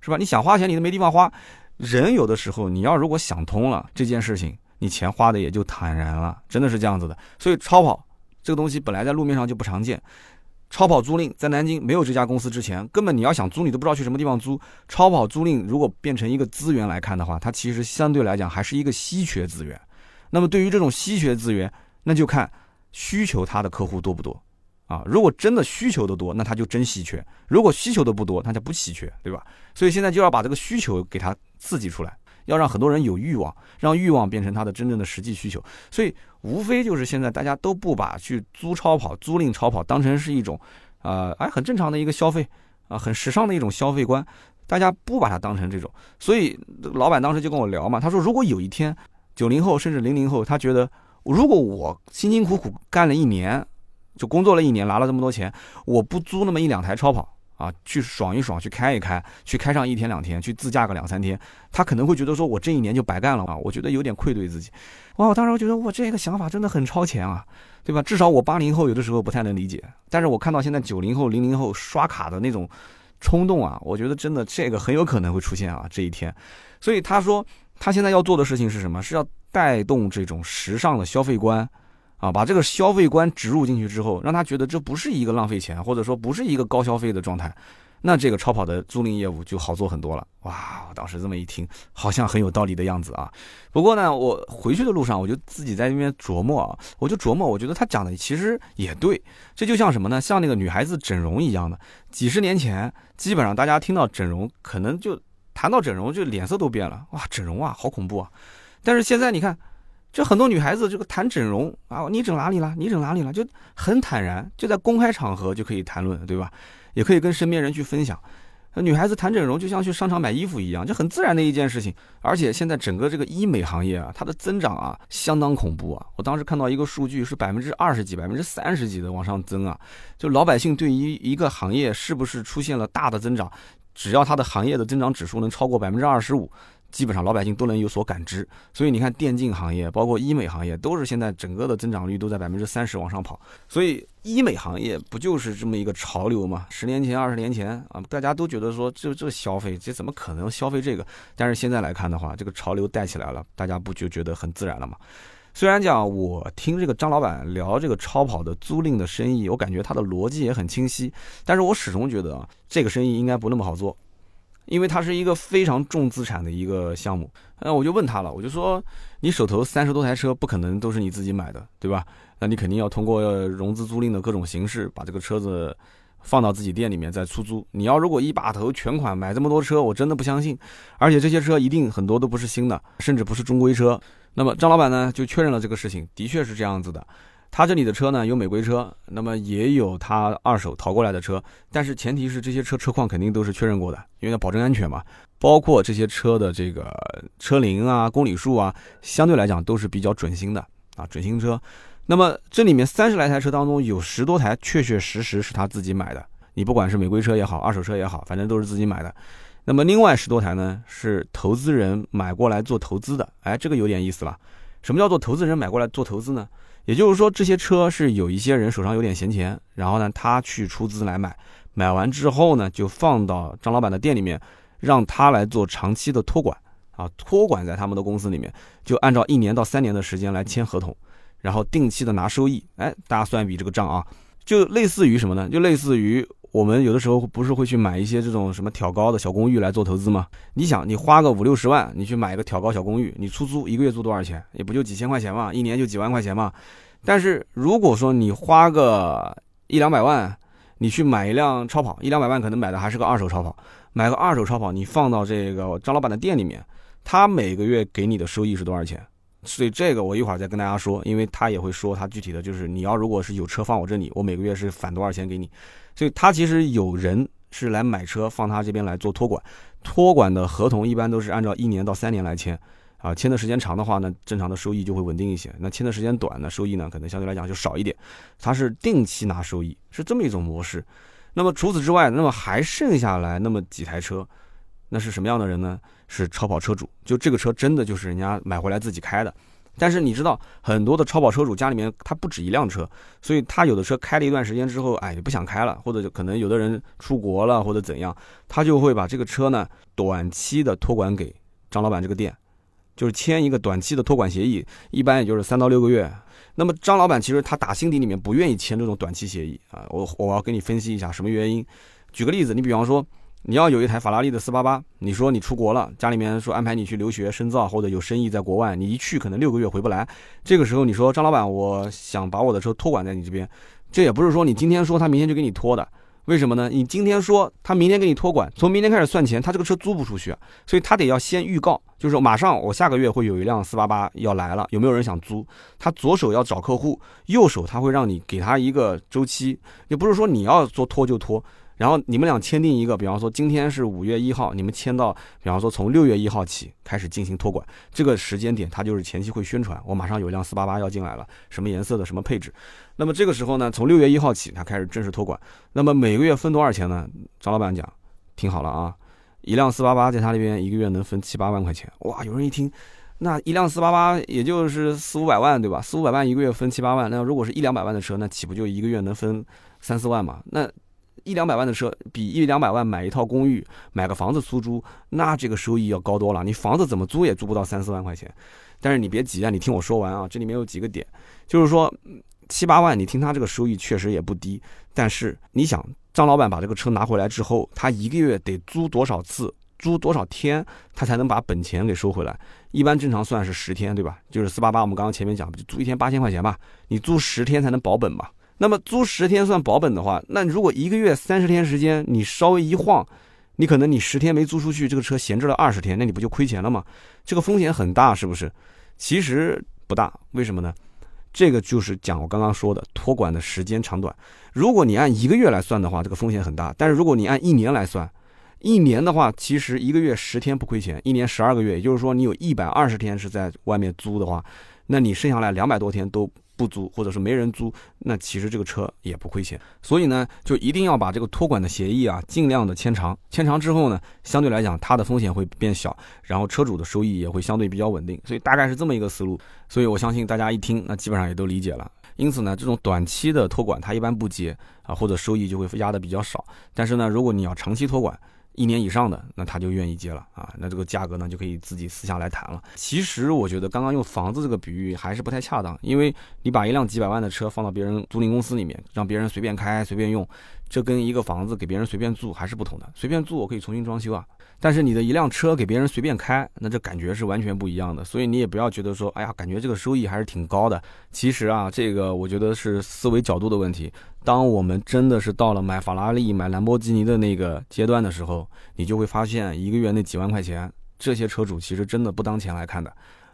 是吧？你想花钱，你都没地方花。人有的时候，你要如果想通了这件事情，你钱花的也就坦然了，真的是这样子的。所以超跑这个东西本来在路面上就不常见。超跑租赁在南京没有这家公司之前，根本你要想租，你都不知道去什么地方租。超跑租赁如果变成一个资源来看的话，它其实相对来讲还是一个稀缺资源。那么对于这种稀缺资源，那就看需求它的客户多不多。啊。如果真的需求的多，那它就真稀缺；如果需求的不多，它就不稀缺，对吧？所以现在就要把这个需求给它刺激出来，要让很多人有欲望，让欲望变成他的真正的实际需求。所以无非就是现在大家都不把去租超跑、租赁超跑当成是一种，呃，哎，很正常的一个消费啊，很时尚的一种消费观，大家不把它当成这种。所以老板当时就跟我聊嘛，他说如果有一天九零后甚至零零后，他觉得如果我辛辛苦苦干了一年，就工作了一年拿了这么多钱，我不租那么一两台超跑。啊，去爽一爽，去开一开，去开上一天两天，去自驾个两三天，他可能会觉得说，我这一年就白干了啊！我觉得有点愧对自己。哇，我当时我觉得我这个想法真的很超前啊，对吧？至少我八零后有的时候不太能理解，但是我看到现在九零后、零零后刷卡的那种冲动啊，我觉得真的这个很有可能会出现啊这一天。所以他说他现在要做的事情是什么？是要带动这种时尚的消费观。啊，把这个消费观植入进去之后，让他觉得这不是一个浪费钱，或者说不是一个高消费的状态，那这个超跑的租赁业务就好做很多了。哇，我当时这么一听，好像很有道理的样子啊。不过呢，我回去的路上，我就自己在那边琢磨啊，我就琢磨，我觉得他讲的其实也对。这就像什么呢？像那个女孩子整容一样的。几十年前，基本上大家听到整容，可能就谈到整容，就脸色都变了。哇，整容啊，好恐怖啊！但是现在你看。就很多女孩子这个谈整容啊，你整哪里了？你整哪里了？就很坦然，就在公开场合就可以谈论，对吧？也可以跟身边人去分享。女孩子谈整容就像去商场买衣服一样，就很自然的一件事情。而且现在整个这个医美行业啊，它的增长啊相当恐怖啊！我当时看到一个数据是百分之二十几、百分之三十几的往上增啊。就老百姓对于一个行业是不是出现了大的增长，只要它的行业的增长指数能超过百分之二十五。基本上老百姓都能有所感知，所以你看电竞行业，包括医美行业，都是现在整个的增长率都在百分之三十往上跑。所以医美行业不就是这么一个潮流吗？十年前、二十年前啊，大家都觉得说这这消费，这怎么可能消费这个？但是现在来看的话，这个潮流带起来了，大家不就觉得很自然了吗？虽然讲我听这个张老板聊这个超跑的租赁的生意，我感觉他的逻辑也很清晰，但是我始终觉得啊，这个生意应该不那么好做。因为它是一个非常重资产的一个项目，那我就问他了，我就说，你手头三十多台车，不可能都是你自己买的，对吧？那你肯定要通过融资租赁的各种形式，把这个车子放到自己店里面再出租。你要如果一把头全款买这么多车，我真的不相信。而且这些车一定很多都不是新的，甚至不是中规车。那么张老板呢，就确认了这个事情，的确是这样子的。他这里的车呢，有美规车，那么也有他二手淘过来的车，但是前提是这些车车况肯定都是确认过的，因为要保证安全嘛。包括这些车的这个车龄啊、公里数啊，相对来讲都是比较准新的啊，准新车。那么这里面三十来台车当中，有十多台确确实实是他自己买的，你不管是美规车也好，二手车也好，反正都是自己买的。那么另外十多台呢，是投资人买过来做投资的。哎，这个有点意思了。什么叫做投资人买过来做投资呢？也就是说，这些车是有一些人手上有点闲钱，然后呢，他去出资来买，买完之后呢，就放到张老板的店里面，让他来做长期的托管啊，托管在他们的公司里面，就按照一年到三年的时间来签合同，然后定期的拿收益。哎，大家算一笔这个账啊，就类似于什么呢？就类似于。我们有的时候不是会去买一些这种什么挑高的小公寓来做投资吗？你想，你花个五六十万，你去买一个挑高小公寓，你出租一个月租多少钱？也不就几千块钱嘛，一年就几万块钱嘛。但是如果说你花个一两百万，你去买一辆超跑，一两百万可能买的还是个二手超跑，买个二手超跑，你放到这个张老板的店里面，他每个月给你的收益是多少钱？所以这个我一会儿再跟大家说，因为他也会说他具体的就是你要如果是有车放我这里，我每个月是返多少钱给你。所以他其实有人是来买车放他这边来做托管，托管的合同一般都是按照一年到三年来签，啊，签的时间长的话呢，正常的收益就会稳定一些；那签的时间短呢，收益呢可能相对来讲就少一点。他是定期拿收益，是这么一种模式。那么除此之外，那么还剩下来那么几台车，那是什么样的人呢？是超跑车主，就这个车真的就是人家买回来自己开的。但是你知道，很多的超跑车主家里面他不止一辆车，所以他有的车开了一段时间之后，哎，不想开了，或者就可能有的人出国了或者怎样，他就会把这个车呢短期的托管给张老板这个店，就是签一个短期的托管协议，一般也就是三到六个月。那么张老板其实他打心底里面不愿意签这种短期协议啊，我我要跟你分析一下什么原因。举个例子，你比方说。你要有一台法拉利的四八八，你说你出国了，家里面说安排你去留学深造或者有生意在国外，你一去可能六个月回不来。这个时候你说张老板，我想把我的车托管在你这边，这也不是说你今天说他明天就给你拖的。为什么呢？你今天说他明天给你托管，从明天开始算钱，他这个车租不出去，所以他得要先预告，就是马上我下个月会有一辆四八八要来了，有没有人想租？他左手要找客户，右手他会让你给他一个周期，也不是说你要做拖就拖。然后你们俩签订一个，比方说今天是五月一号，你们签到，比方说从六月一号起开始进行托管，这个时间点他就是前期会宣传，我马上有一辆四八八要进来了，什么颜色的，什么配置。那么这个时候呢，从六月一号起他开始正式托管。那么每个月分多少钱呢？张老板讲，听好了啊，一辆四八八在他那边一个月能分七八万块钱。哇，有人一听，那一辆四八八也就是四五百万对吧？四五百万一个月分七八万，那如果是一两百万的车，那岂不就一个月能分三四万嘛？那。一两百万的车比一两百万买一套公寓、买个房子出租，那这个收益要高多了。你房子怎么租也租不到三四万块钱。但是你别急啊，你听我说完啊，这里面有几个点，就是说七八万，你听他这个收益确实也不低。但是你想，张老板把这个车拿回来之后，他一个月得租多少次、租多少天，他才能把本钱给收回来？一般正常算是十天，对吧？就是四八八，我们刚刚前面讲，就租一天八千块钱吧，你租十天才能保本嘛。那么租十天算保本的话，那如果一个月三十天时间，你稍微一晃，你可能你十天没租出去，这个车闲置了二十天，那你不就亏钱了吗？这个风险很大，是不是？其实不大，为什么呢？这个就是讲我刚刚说的托管的时间长短。如果你按一个月来算的话，这个风险很大；但是如果你按一年来算，一年的话，其实一个月十天不亏钱，一年十二个月，也就是说你有一百二十天是在外面租的话，那你剩下来两百多天都。不租，或者是没人租，那其实这个车也不亏钱。所以呢，就一定要把这个托管的协议啊，尽量的签长。签长之后呢，相对来讲，它的风险会变小，然后车主的收益也会相对比较稳定。所以大概是这么一个思路。所以我相信大家一听，那基本上也都理解了。因此呢，这种短期的托管，它一般不接啊，或者收益就会压的比较少。但是呢，如果你要长期托管，一年以上的，那他就愿意接了啊，那这个价格呢就可以自己私下来谈了。其实我觉得刚刚用房子这个比喻还是不太恰当，因为你把一辆几百万的车放到别人租赁公司里面，让别人随便开随便用，这跟一个房子给别人随便住还是不同的。随便住我可以重新装修啊。但是你的一辆车给别人随便开，那这感觉是完全不一样的。所以你也不要觉得说，哎呀，感觉这个收益还是挺高的。其实啊，这个我觉得是思维角度的问题。当我们真的是到了买法拉利、买兰博基尼的那个阶段的时候，你就会发现，一个月那几万块钱，这些车主其实真的不当钱来看的，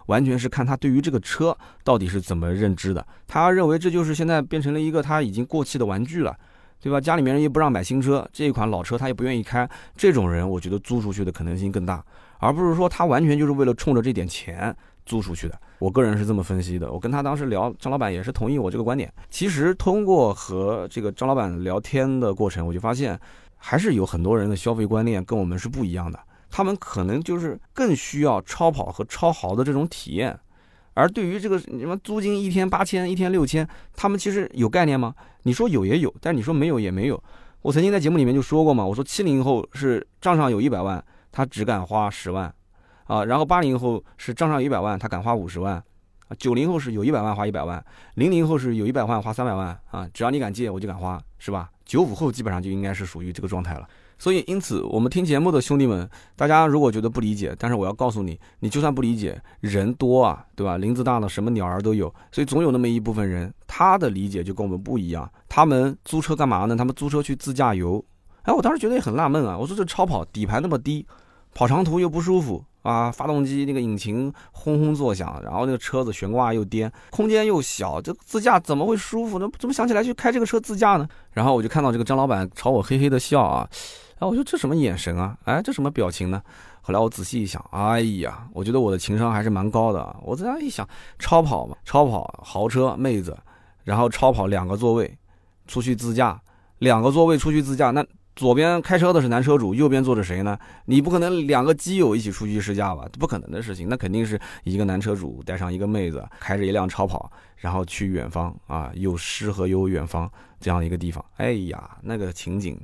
完全是看他对于这个车到底是怎么认知的。他认为这就是现在变成了一个他已经过气的玩具了。对吧？家里面人又不让买新车，这一款老车他也不愿意开。这种人，我觉得租出去的可能性更大，而不是说他完全就是为了冲着这点钱租出去的。我个人是这么分析的。我跟他当时聊，张老板也是同意我这个观点。其实通过和这个张老板聊天的过程，我就发现，还是有很多人的消费观念跟我们是不一样的。他们可能就是更需要超跑和超豪的这种体验。而对于这个什么租金一天八千一天六千，他们其实有概念吗？你说有也有，但你说没有也没有。我曾经在节目里面就说过嘛，我说七零后是账上有一百万，他只敢花十万，啊，然后八零后是账上有一百万，他敢花五十万，啊，九零后是有一百万花一百万，零零后是有一百万花三百万，啊，只要你敢借我就敢花，是吧？九五后基本上就应该是属于这个状态了。所以，因此，我们听节目的兄弟们，大家如果觉得不理解，但是我要告诉你，你就算不理解，人多啊，对吧？林子大了，什么鸟儿都有，所以总有那么一部分人，他的理解就跟我们不一样。他们租车干嘛呢？他们租车去自驾游。哎，我当时觉得也很纳闷啊，我说这超跑底盘那么低，跑长途又不舒服啊，发动机那个引擎轰轰作响，然后那个车子悬挂又颠，空间又小，这自驾怎么会舒服呢？怎么想起来去开这个车自驾呢？然后我就看到这个张老板朝我嘿嘿的笑啊。哎，我说这什么眼神啊？哎，这什么表情呢？后来我仔细一想，哎呀，我觉得我的情商还是蛮高的。我这样一想，超跑嘛，超跑豪车妹子，然后超跑两个座位，出去自驾，两个座位出去自驾，那左边开车的是男车主，右边坐着谁呢？你不可能两个基友一起出去试驾吧？不可能的事情，那肯定是一个男车主带上一个妹子，开着一辆超跑，然后去远方啊，有诗和有远方这样一个地方。哎呀，那个情景。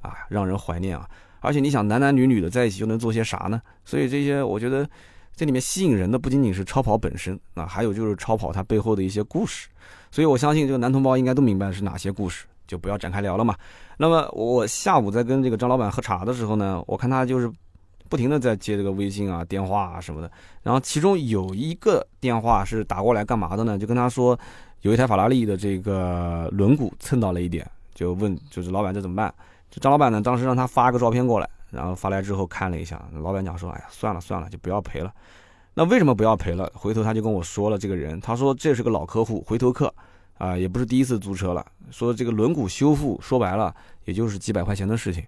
啊，让人怀念啊！而且你想，男男女女的在一起又能做些啥呢？所以这些，我觉得这里面吸引人的不仅仅是超跑本身啊，还有就是超跑它背后的一些故事。所以我相信这个男同胞应该都明白是哪些故事，就不要展开聊了嘛。那么我下午在跟这个张老板喝茶的时候呢，我看他就是不停的在接这个微信啊、电话啊什么的。然后其中有一个电话是打过来干嘛的呢？就跟他说，有一台法拉利的这个轮毂蹭到了一点，就问就是老板这怎么办？这张老板呢，当时让他发个照片过来，然后发来之后看了一下，老板讲说，哎呀，算了算了，就不要赔了。那为什么不要赔了？回头他就跟我说了，这个人他说这是个老客户，回头客。啊，也不是第一次租车了。说这个轮毂修复，说白了也就是几百块钱的事情，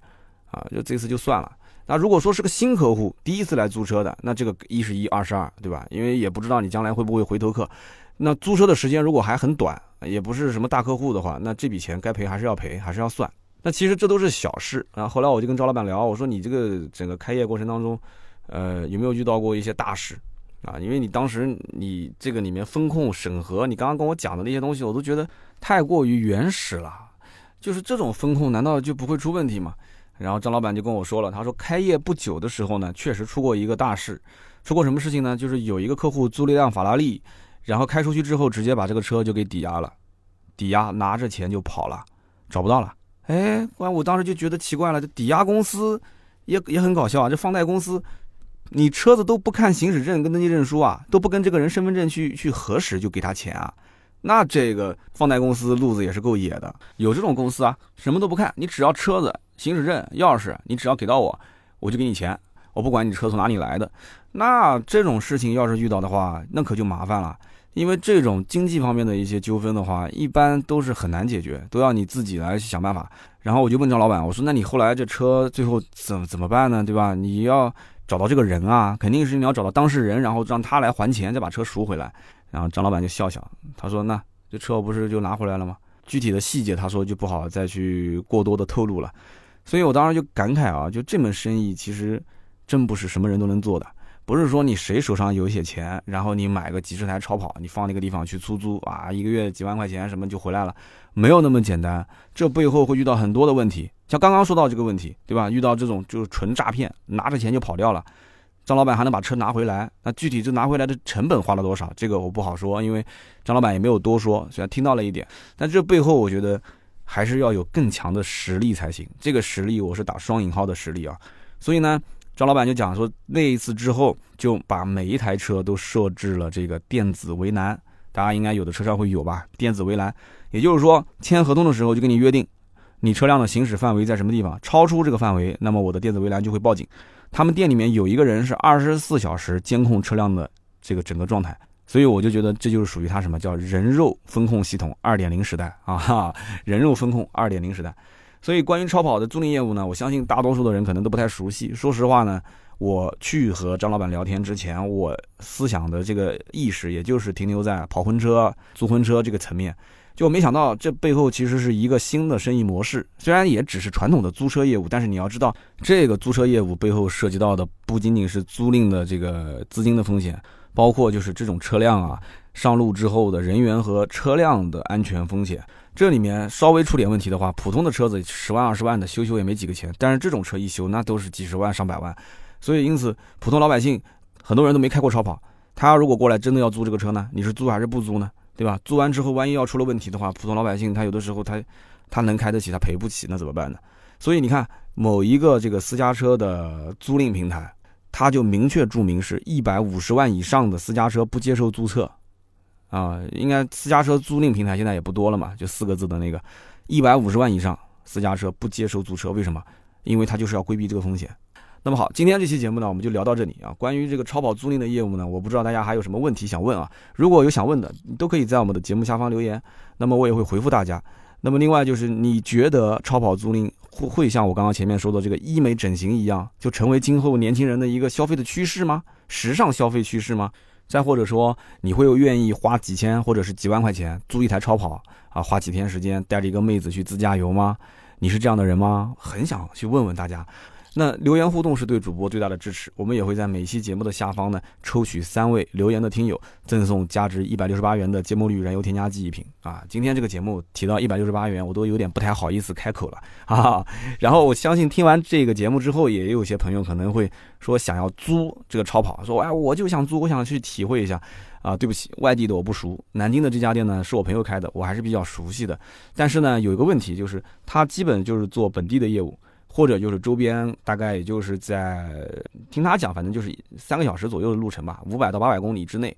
啊，就这次就算了。那如果说是个新客户，第一次来租车的，那这个一是一，二是二，对吧？因为也不知道你将来会不会回头客。那租车的时间如果还很短，也不是什么大客户的话，那这笔钱该赔还是要赔，还是要算。那其实这都是小事。然后后来我就跟赵老板聊，我说你这个整个开业过程当中，呃，有没有遇到过一些大事？啊，因为你当时你这个里面风控审核，你刚刚跟我讲的那些东西，我都觉得太过于原始了。就是这种风控，难道就不会出问题吗？然后张老板就跟我说了，他说开业不久的时候呢，确实出过一个大事。出过什么事情呢？就是有一个客户租了一辆法拉利，然后开出去之后，直接把这个车就给抵押了，抵押拿着钱就跑了，找不到了。哎，完我当时就觉得奇怪了，这抵押公司也也很搞笑啊，这放贷公司。你车子都不看行驶证跟登记证书啊，都不跟这个人身份证去去核实就给他钱啊？那这个放贷公司路子也是够野的。有这种公司啊，什么都不看，你只要车子、行驶证、钥匙，你只要给到我，我就给你钱，我不管你车从哪里来的。那这种事情要是遇到的话，那可就麻烦了，因为这种经济方面的一些纠纷的话，一般都是很难解决，都要你自己来想办法。然后我就问张老板，我说那你后来这车最后怎怎么办呢？对吧？你要。找到这个人啊，肯定是你要找到当事人，然后让他来还钱，再把车赎回来。然后张老板就笑笑，他说：“那这车不是就拿回来了吗？具体的细节，他说就不好再去过多的透露了。”所以我当时就感慨啊，就这门生意其实真不是什么人都能做的，不是说你谁手上有一些钱，然后你买个几十台超跑，你放那个地方去出租啊，一个月几万块钱什么就回来了，没有那么简单，这背后会遇到很多的问题。像刚刚说到这个问题，对吧？遇到这种就是纯诈骗，拿着钱就跑掉了，张老板还能把车拿回来？那具体这拿回来的成本花了多少？这个我不好说，因为张老板也没有多说，虽然听到了一点，但这背后我觉得还是要有更强的实力才行。这个实力我是打双引号的实力啊。所以呢，张老板就讲说，那一次之后就把每一台车都设置了这个电子围栏，大家应该有的车上会有吧？电子围栏，也就是说签合同的时候就跟你约定。你车辆的行驶范围在什么地方？超出这个范围，那么我的电子围栏就会报警。他们店里面有一个人是二十四小时监控车辆的这个整个状态，所以我就觉得这就是属于他什么叫人肉风控系统二点零时代啊，哈，人肉风控二点零时代。所以关于超跑的租赁业务呢，我相信大多数的人可能都不太熟悉。说实话呢，我去和张老板聊天之前，我思想的这个意识也就是停留在跑婚车、租婚车这个层面。就没想到，这背后其实是一个新的生意模式。虽然也只是传统的租车业务，但是你要知道，这个租车业务背后涉及到的不仅仅是租赁的这个资金的风险，包括就是这种车辆啊上路之后的人员和车辆的安全风险。这里面稍微出点问题的话，普通的车子十万二十万的修修也没几个钱，但是这种车一修那都是几十万上百万。所以因此，普通老百姓很多人都没开过超跑，他如果过来真的要租这个车呢，你是租还是不租呢？对吧？租完之后，万一要出了问题的话，普通老百姓他有的时候他，他能开得起，他赔不起，那怎么办呢？所以你看，某一个这个私家车的租赁平台，他就明确注明是一百五十万以上的私家车不接受注册，啊，应该私家车租赁平台现在也不多了嘛，就四个字的那个，一百五十万以上私家车不接受租车，为什么？因为它就是要规避这个风险。那么好，今天这期节目呢，我们就聊到这里啊。关于这个超跑租赁的业务呢，我不知道大家还有什么问题想问啊。如果有想问的，都可以在我们的节目下方留言，那么我也会回复大家。那么另外就是，你觉得超跑租赁会会像我刚刚前面说的这个医美整形一样，就成为今后年轻人的一个消费的趋势吗？时尚消费趋势吗？再或者说，你会愿意花几千或者是几万块钱租一台超跑啊，花几天时间带着一个妹子去自驾游吗？你是这样的人吗？很想去问问大家。那留言互动是对主播最大的支持，我们也会在每期节目的下方呢抽取三位留言的听友，赠送价值一百六十八元的芥末绿燃油添加剂一瓶啊！今天这个节目提到一百六十八元，我都有点不太好意思开口了 啊。然后我相信听完这个节目之后，也有些朋友可能会说想要租这个超跑，说哎我就想租，我想去体会一下啊。对不起，外地的我不熟，南京的这家店呢是我朋友开的，我还是比较熟悉的。但是呢有一个问题就是，他基本就是做本地的业务。或者就是周边大概也就是在听他讲，反正就是三个小时左右的路程吧，五百到八百公里之内。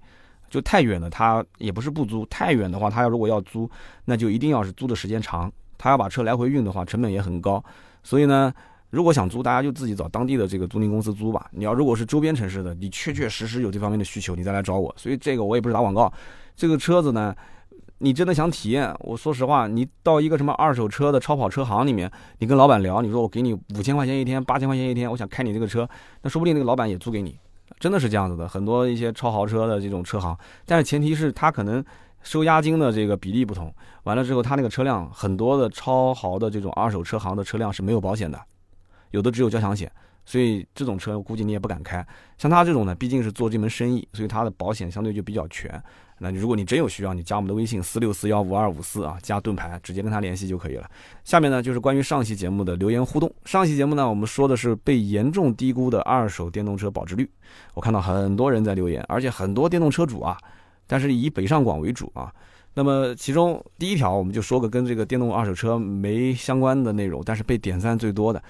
就太远了，他也不是不租。太远的话，他要如果要租，那就一定要是租的时间长。他要把车来回运的话，成本也很高。所以呢，如果想租，大家就自己找当地的这个租赁公司租吧。你要如果是周边城市的，你确确实实有这方面的需求，你再来找我。所以这个我也不是打广告。这个车子呢，你真的想体验，我说实话，你到一个什么二手车的超跑车行里面，你跟老板聊，你说我给你五千块钱一天，八千块钱一天，我想开你这个车，那说不定那个老板也租给你。真的是这样子的，很多一些超豪车的这种车行，但是前提是他可能收押金的这个比例不同。完了之后，他那个车辆很多的超豪的这种二手车行的车辆是没有保险的，有的只有交强险，所以这种车估计你也不敢开。像他这种呢，毕竟是做这门生意，所以他的保险相对就比较全。那如果你真有需要，你加我们的微信四六四幺五二五四啊，加盾牌，直接跟他联系就可以了。下面呢就是关于上期节目的留言互动。上期节目呢，我们说的是被严重低估的二手电动车保值率。我看到很多人在留言，而且很多电动车主啊，但是以北上广为主啊。那么其中第一条，我们就说个跟这个电动二手车没相关的内容，但是被点赞最多的。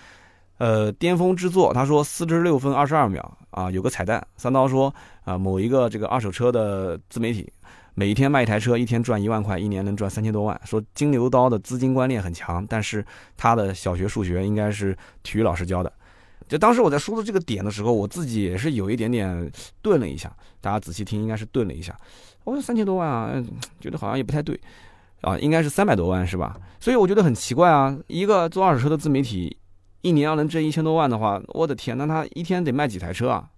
呃，巅峰之作，他说四十六分二十二秒啊，有个彩蛋。三刀说啊，某一个这个二手车的自媒体，每一天卖一台车，一天赚一万块，一年能赚三千多万。说金牛刀的资金观念很强，但是他的小学数学应该是体育老师教的。就当时我在说的这个点的时候，我自己也是有一点点顿了一下。大家仔细听，应该是顿了一下。我说三千多万啊，觉得好像也不太对啊，应该是三百多万是吧？所以我觉得很奇怪啊，一个做二手车的自媒体。一年要能挣一千多万的话，我的天，那他一天得卖几台车啊，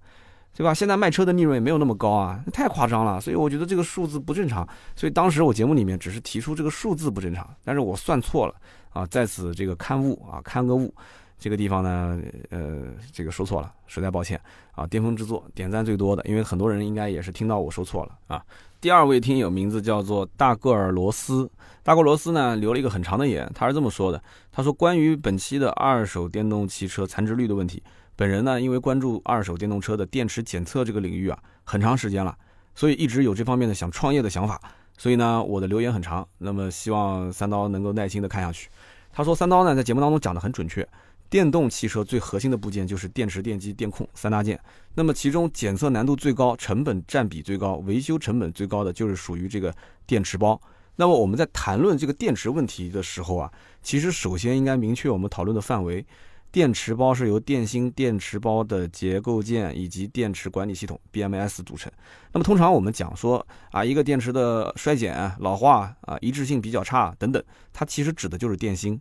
对吧？现在卖车的利润也没有那么高啊，太夸张了。所以我觉得这个数字不正常。所以当时我节目里面只是提出这个数字不正常，但是我算错了啊，在此这个刊物啊刊个物，这个地方呢，呃，这个说错了，实在抱歉啊。巅峰之作点赞最多的，因为很多人应该也是听到我说错了啊。第二位听友名字叫做大个儿罗斯，大个罗斯呢留了一个很长的言，他是这么说的：他说关于本期的二手电动汽车残值率的问题，本人呢因为关注二手电动车的电池检测这个领域啊很长时间了，所以一直有这方面的想创业的想法，所以呢我的留言很长，那么希望三刀能够耐心的看下去。他说三刀呢在节目当中讲的很准确。电动汽车最核心的部件就是电池、电机、电控三大件。那么其中检测难度最高、成本占比最高、维修成本最高的就是属于这个电池包。那么我们在谈论这个电池问题的时候啊，其实首先应该明确我们讨论的范围。电池包是由电芯、电池包的结构件以及电池管理系统 BMS 组成。那么通常我们讲说啊，一个电池的衰减、老化啊、一致性比较差等等，它其实指的就是电芯。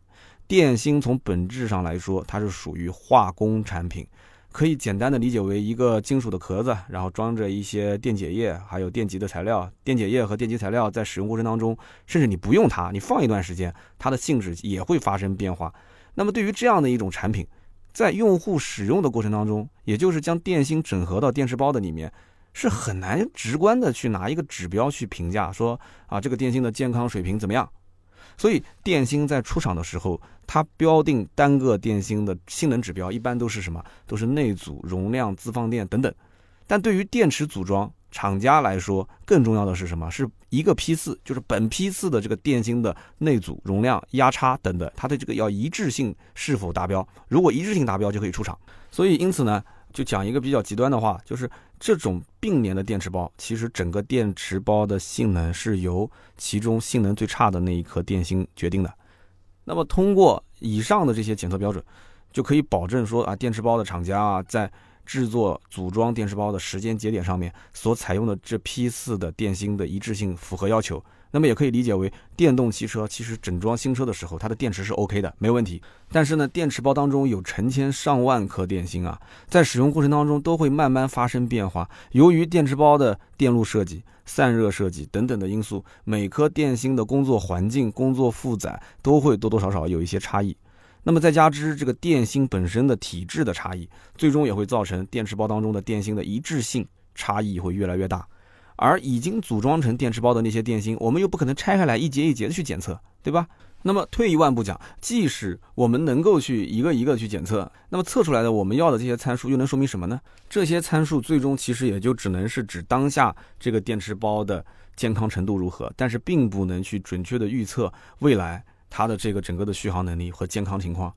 电芯从本质上来说，它是属于化工产品，可以简单的理解为一个金属的壳子，然后装着一些电解液，还有电极的材料。电解液和电极材料在使用过程当中，甚至你不用它，你放一段时间，它的性质也会发生变化。那么对于这样的一种产品，在用户使用的过程当中，也就是将电芯整合到电池包的里面，是很难直观的去拿一个指标去评价说啊这个电芯的健康水平怎么样。所以电芯在出厂的时候，它标定单个电芯的性能指标一般都是什么？都是内阻、容量、自放电等等。但对于电池组装厂家来说，更重要的是什么？是一个批次，就是本批次的这个电芯的内阻、容量、压差等等，它的这个要一致性是否达标？如果一致性达标，就可以出厂。所以因此呢。就讲一个比较极端的话，就是这种并联的电池包，其实整个电池包的性能是由其中性能最差的那一颗电芯决定的。那么通过以上的这些检测标准，就可以保证说啊，电池包的厂家啊，在制作组装电池包的时间节点上面所采用的这批次的电芯的一致性符合要求。那么也可以理解为，电动汽车其实整装新车的时候，它的电池是 OK 的，没问题。但是呢，电池包当中有成千上万颗电芯啊，在使用过程当中都会慢慢发生变化。由于电池包的电路设计、散热设计等等的因素，每颗电芯的工作环境、工作负载都会多多少少有一些差异。那么再加之这个电芯本身的体质的差异，最终也会造成电池包当中的电芯的一致性差异会越来越大。而已经组装成电池包的那些电芯，我们又不可能拆开来一节一节的去检测，对吧？那么退一万步讲，即使我们能够去一个一个去检测，那么测出来的我们要的这些参数又能说明什么呢？这些参数最终其实也就只能是指当下这个电池包的健康程度如何，但是并不能去准确的预测未来它的这个整个的续航能力和健康情况。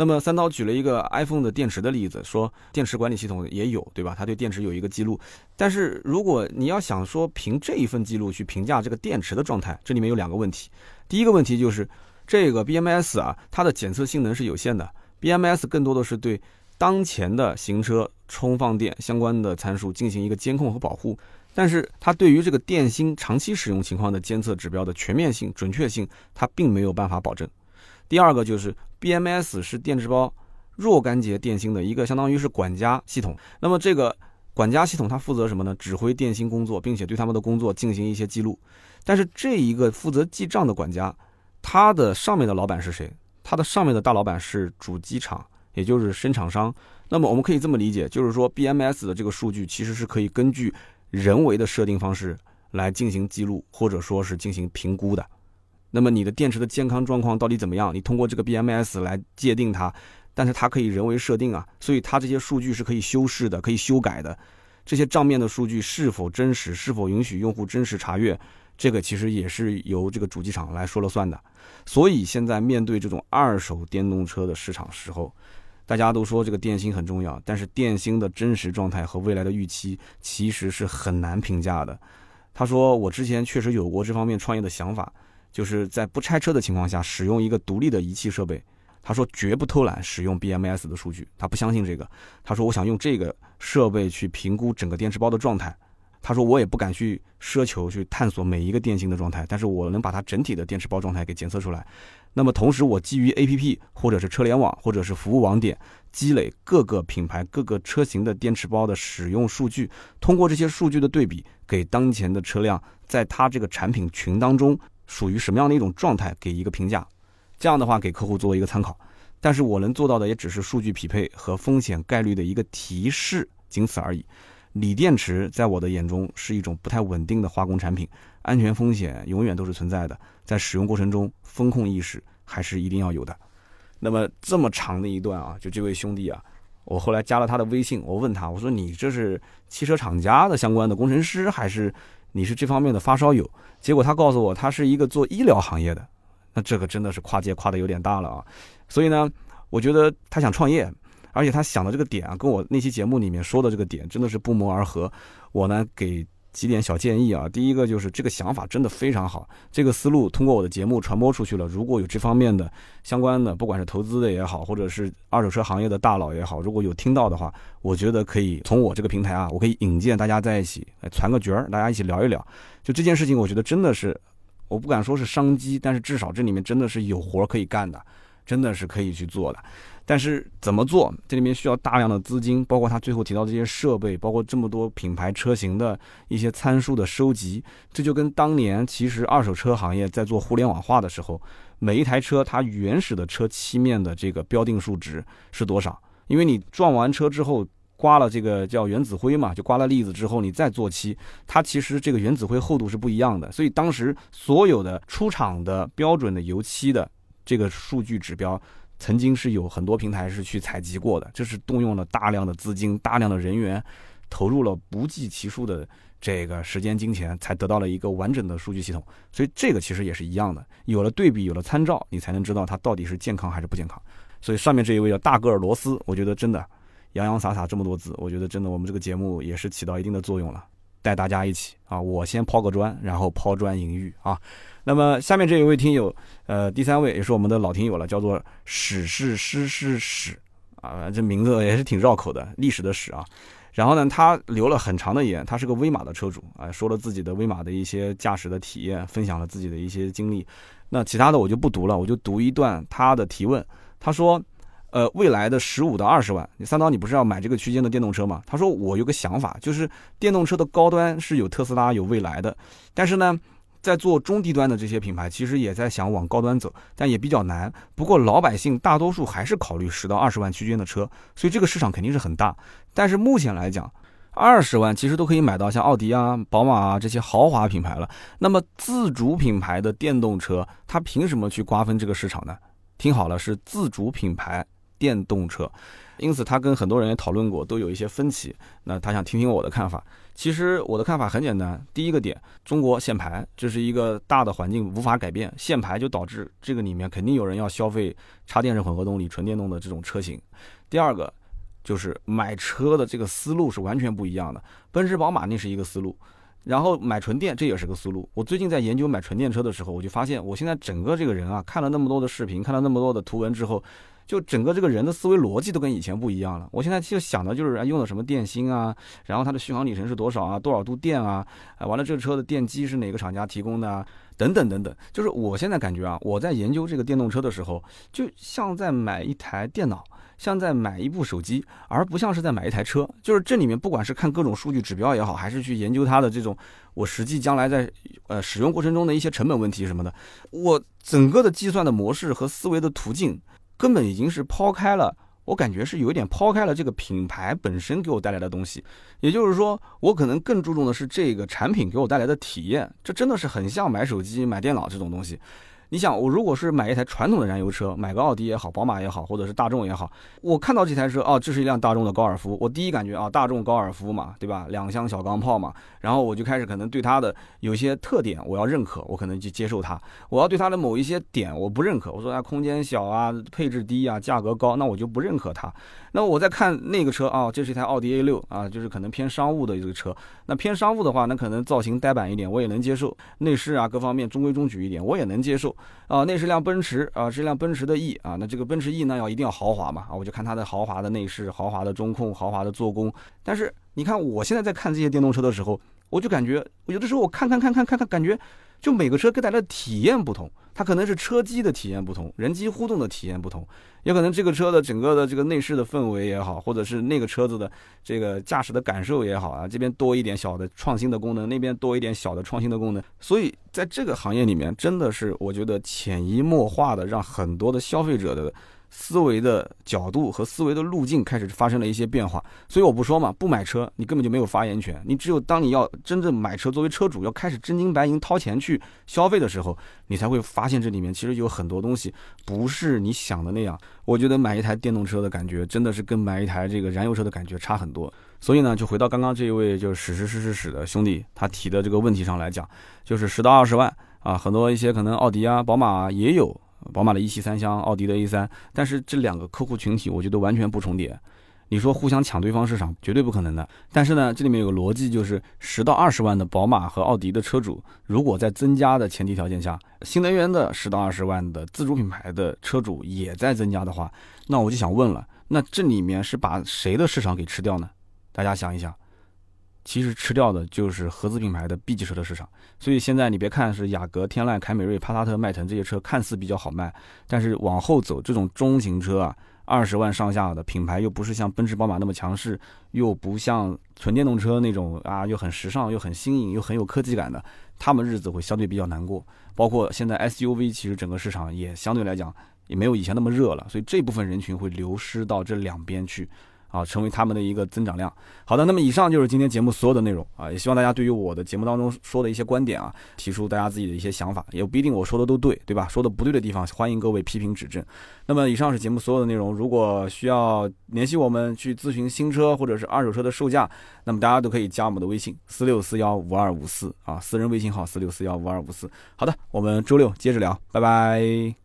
那么三刀举了一个 iPhone 的电池的例子，说电池管理系统也有，对吧？它对电池有一个记录。但是如果你要想说凭这一份记录去评价这个电池的状态，这里面有两个问题。第一个问题就是这个 BMS 啊，它的检测性能是有限的。BMS 更多的是对当前的行车充放电相关的参数进行一个监控和保护，但是它对于这个电芯长期使用情况的监测指标的全面性、准确性，它并没有办法保证。第二个就是 BMS 是电池包若干节电芯的一个相当于是管家系统。那么这个管家系统它负责什么呢？指挥电芯工作，并且对他们的工作进行一些记录。但是这一个负责记账的管家，他的上面的老板是谁？他的上面的大老板是主机厂，也就是生产商。那么我们可以这么理解，就是说 BMS 的这个数据其实是可以根据人为的设定方式来进行记录，或者说是进行评估的。那么你的电池的健康状况到底怎么样？你通过这个 BMS 来界定它，但是它可以人为设定啊，所以它这些数据是可以修饰的、可以修改的。这些账面的数据是否真实，是否允许用户真实查阅，这个其实也是由这个主机厂来说了算的。所以现在面对这种二手电动车的市场时候，大家都说这个电芯很重要，但是电芯的真实状态和未来的预期其实是很难评价的。他说：“我之前确实有过这方面创业的想法。”就是在不拆车的情况下，使用一个独立的仪器设备。他说绝不偷懒使用 BMS 的数据，他不相信这个。他说我想用这个设备去评估整个电池包的状态。他说我也不敢去奢求去探索每一个电芯的状态，但是我能把它整体的电池包状态给检测出来。那么同时，我基于 APP 或者是车联网或者是服务网点，积累各个品牌各个车型的电池包的使用数据，通过这些数据的对比，给当前的车辆在它这个产品群当中。属于什么样的一种状态，给一个评价，这样的话给客户作为一个参考。但是我能做到的也只是数据匹配和风险概率的一个提示，仅此而已。锂电池在我的眼中是一种不太稳定的化工产品，安全风险永远都是存在的。在使用过程中，风控意识还是一定要有的。那么这么长的一段啊，就这位兄弟啊，我后来加了他的微信，我问他，我说你这是汽车厂家的相关的工程师还是？你是这方面的发烧友，结果他告诉我他是一个做医疗行业的，那这个真的是跨界跨的有点大了啊！所以呢，我觉得他想创业，而且他想的这个点啊，跟我那期节目里面说的这个点真的是不谋而合。我呢给。几点小建议啊，第一个就是这个想法真的非常好，这个思路通过我的节目传播出去了。如果有这方面的相关的，不管是投资的也好，或者是二手车行业的大佬也好，如果有听到的话，我觉得可以从我这个平台啊，我可以引荐大家在一起来传个角儿，大家一起聊一聊。就这件事情，我觉得真的是，我不敢说是商机，但是至少这里面真的是有活可以干的，真的是可以去做的。但是怎么做？这里面需要大量的资金，包括他最后提到这些设备，包括这么多品牌车型的一些参数的收集。这就跟当年其实二手车行业在做互联网化的时候，每一台车它原始的车漆面的这个标定数值是多少？因为你撞完车之后刮了这个叫原子灰嘛，就刮了粒子之后你再做漆，它其实这个原子灰厚度是不一样的。所以当时所有的出厂的标准的油漆的这个数据指标。曾经是有很多平台是去采集过的，这是动用了大量的资金、大量的人员，投入了不计其数的这个时间、金钱，才得到了一个完整的数据系统。所以这个其实也是一样的，有了对比，有了参照，你才能知道它到底是健康还是不健康。所以上面这一位叫大个儿罗斯，我觉得真的洋洋洒洒这么多字，我觉得真的我们这个节目也是起到一定的作用了，带大家一起啊，我先抛个砖，然后抛砖引玉啊。那么下面这一位听友，呃，第三位也是我们的老听友了，叫做史是诗是史啊，这名字也是挺绕口的，历史的史啊。然后呢，他留了很长的言，他是个威马的车主啊，说了自己的威马的一些驾驶的体验，分享了自己的一些经历。那其他的我就不读了，我就读一段他的提问。他说，呃，未来的十五到二十万，你三刀，你不是要买这个区间的电动车吗？他说，我有个想法，就是电动车的高端是有特斯拉有未来的，但是呢。在做中低端的这些品牌，其实也在想往高端走，但也比较难。不过老百姓大多数还是考虑十到二十万区间的车，所以这个市场肯定是很大。但是目前来讲，二十万其实都可以买到像奥迪啊、宝马啊这些豪华品牌了。那么自主品牌的电动车，它凭什么去瓜分这个市场呢？听好了，是自主品牌电动车。因此他跟很多人也讨论过，都有一些分歧。那他想听听我的看法。其实我的看法很简单，第一个点，中国限牌，这是一个大的环境无法改变，限牌就导致这个里面肯定有人要消费插电式混合动力、纯电动的这种车型。第二个就是买车的这个思路是完全不一样的，奔驰、宝马那是一个思路。然后买纯电，这也是个思路。我最近在研究买纯电车的时候，我就发现，我现在整个这个人啊，看了那么多的视频，看了那么多的图文之后，就整个这个人的思维逻辑都跟以前不一样了。我现在就想的就是用的什么电芯啊，然后它的续航里程是多少啊，多少度电啊，啊，完了这个车的电机是哪个厂家提供的啊，等等等等。就是我现在感觉啊，我在研究这个电动车的时候，就像在买一台电脑。像在买一部手机，而不像是在买一台车。就是这里面，不管是看各种数据指标也好，还是去研究它的这种我实际将来在呃使用过程中的一些成本问题什么的，我整个的计算的模式和思维的途径，根本已经是抛开了。我感觉是有一点抛开了这个品牌本身给我带来的东西。也就是说，我可能更注重的是这个产品给我带来的体验。这真的是很像买手机、买电脑这种东西。你想，我如果是买一台传统的燃油车，买个奥迪也好，宝马也好，或者是大众也好，我看到这台车，哦，这是一辆大众的高尔夫，我第一感觉啊，大众高尔夫嘛，对吧？两厢小钢炮嘛，然后我就开始可能对它的有些特点我要认可，我可能就接受它。我要对它的某一些点我不认可，我说它空间小啊，配置低啊，价格高，那我就不认可它。那我再看那个车啊，这是一台奥迪 A 六啊，就是可能偏商务的这个车。那偏商务的话，那可能造型呆板一点，我也能接受。内饰啊，各方面中规中矩一点，我也能接受。啊，那是辆奔驰啊，是辆奔驰的 E 啊。那这个奔驰 E 呢，要一定要豪华嘛啊，我就看它的豪华的内饰、豪华的中控、豪华的做工。但是你看，我现在在看这些电动车的时候，我就感觉有的时候我看看看看看看，感觉就每个车给大家的体验不同。它可能是车机的体验不同，人机互动的体验不同，也可能这个车的整个的这个内饰的氛围也好，或者是那个车子的这个驾驶的感受也好啊，这边多一点小的创新的功能，那边多一点小的创新的功能，所以在这个行业里面，真的是我觉得潜移默化的让很多的消费者的。思维的角度和思维的路径开始发生了一些变化，所以我不说嘛，不买车你根本就没有发言权。你只有当你要真正买车，作为车主要开始真金白银掏钱去消费的时候，你才会发现这里面其实有很多东西不是你想的那样。我觉得买一台电动车的感觉真的是跟买一台这个燃油车的感觉差很多。所以呢，就回到刚刚这一位就是史实史实史的兄弟他提的这个问题上来讲，就是十到二十万啊，很多一些可能奥迪啊、宝马啊也有。宝马的一系三厢，奥迪的 A 三，但是这两个客户群体，我觉得完全不重叠。你说互相抢对方市场，绝对不可能的。但是呢，这里面有个逻辑，就是十到二十万的宝马和奥迪的车主，如果在增加的前提条件下，新能源的十到二十万的自主品牌的车主也在增加的话，那我就想问了，那这里面是把谁的市场给吃掉呢？大家想一想。其实吃掉的就是合资品牌的 B 级车的市场，所以现在你别看是雅阁、天籁、凯美瑞、帕萨特、迈腾这些车看似比较好卖，但是往后走这种中型车啊，二十万上下的品牌又不是像奔驰、宝马那么强势，又不像纯电动车那种啊，又很时尚、又很新颖、又很有科技感的，他们日子会相对比较难过。包括现在 SUV，其实整个市场也相对来讲也没有以前那么热了，所以这部分人群会流失到这两边去。啊，成为他们的一个增长量。好的，那么以上就是今天节目所有的内容啊，也希望大家对于我的节目当中说的一些观点啊，提出大家自己的一些想法，也不一定我说的都对，对吧？说的不对的地方，欢迎各位批评指正。那么以上是节目所有的内容，如果需要联系我们去咨询新车或者是二手车的售价，那么大家都可以加我们的微信四六四幺五二五四啊，私人微信号四六四幺五二五四。好的，我们周六接着聊，拜拜。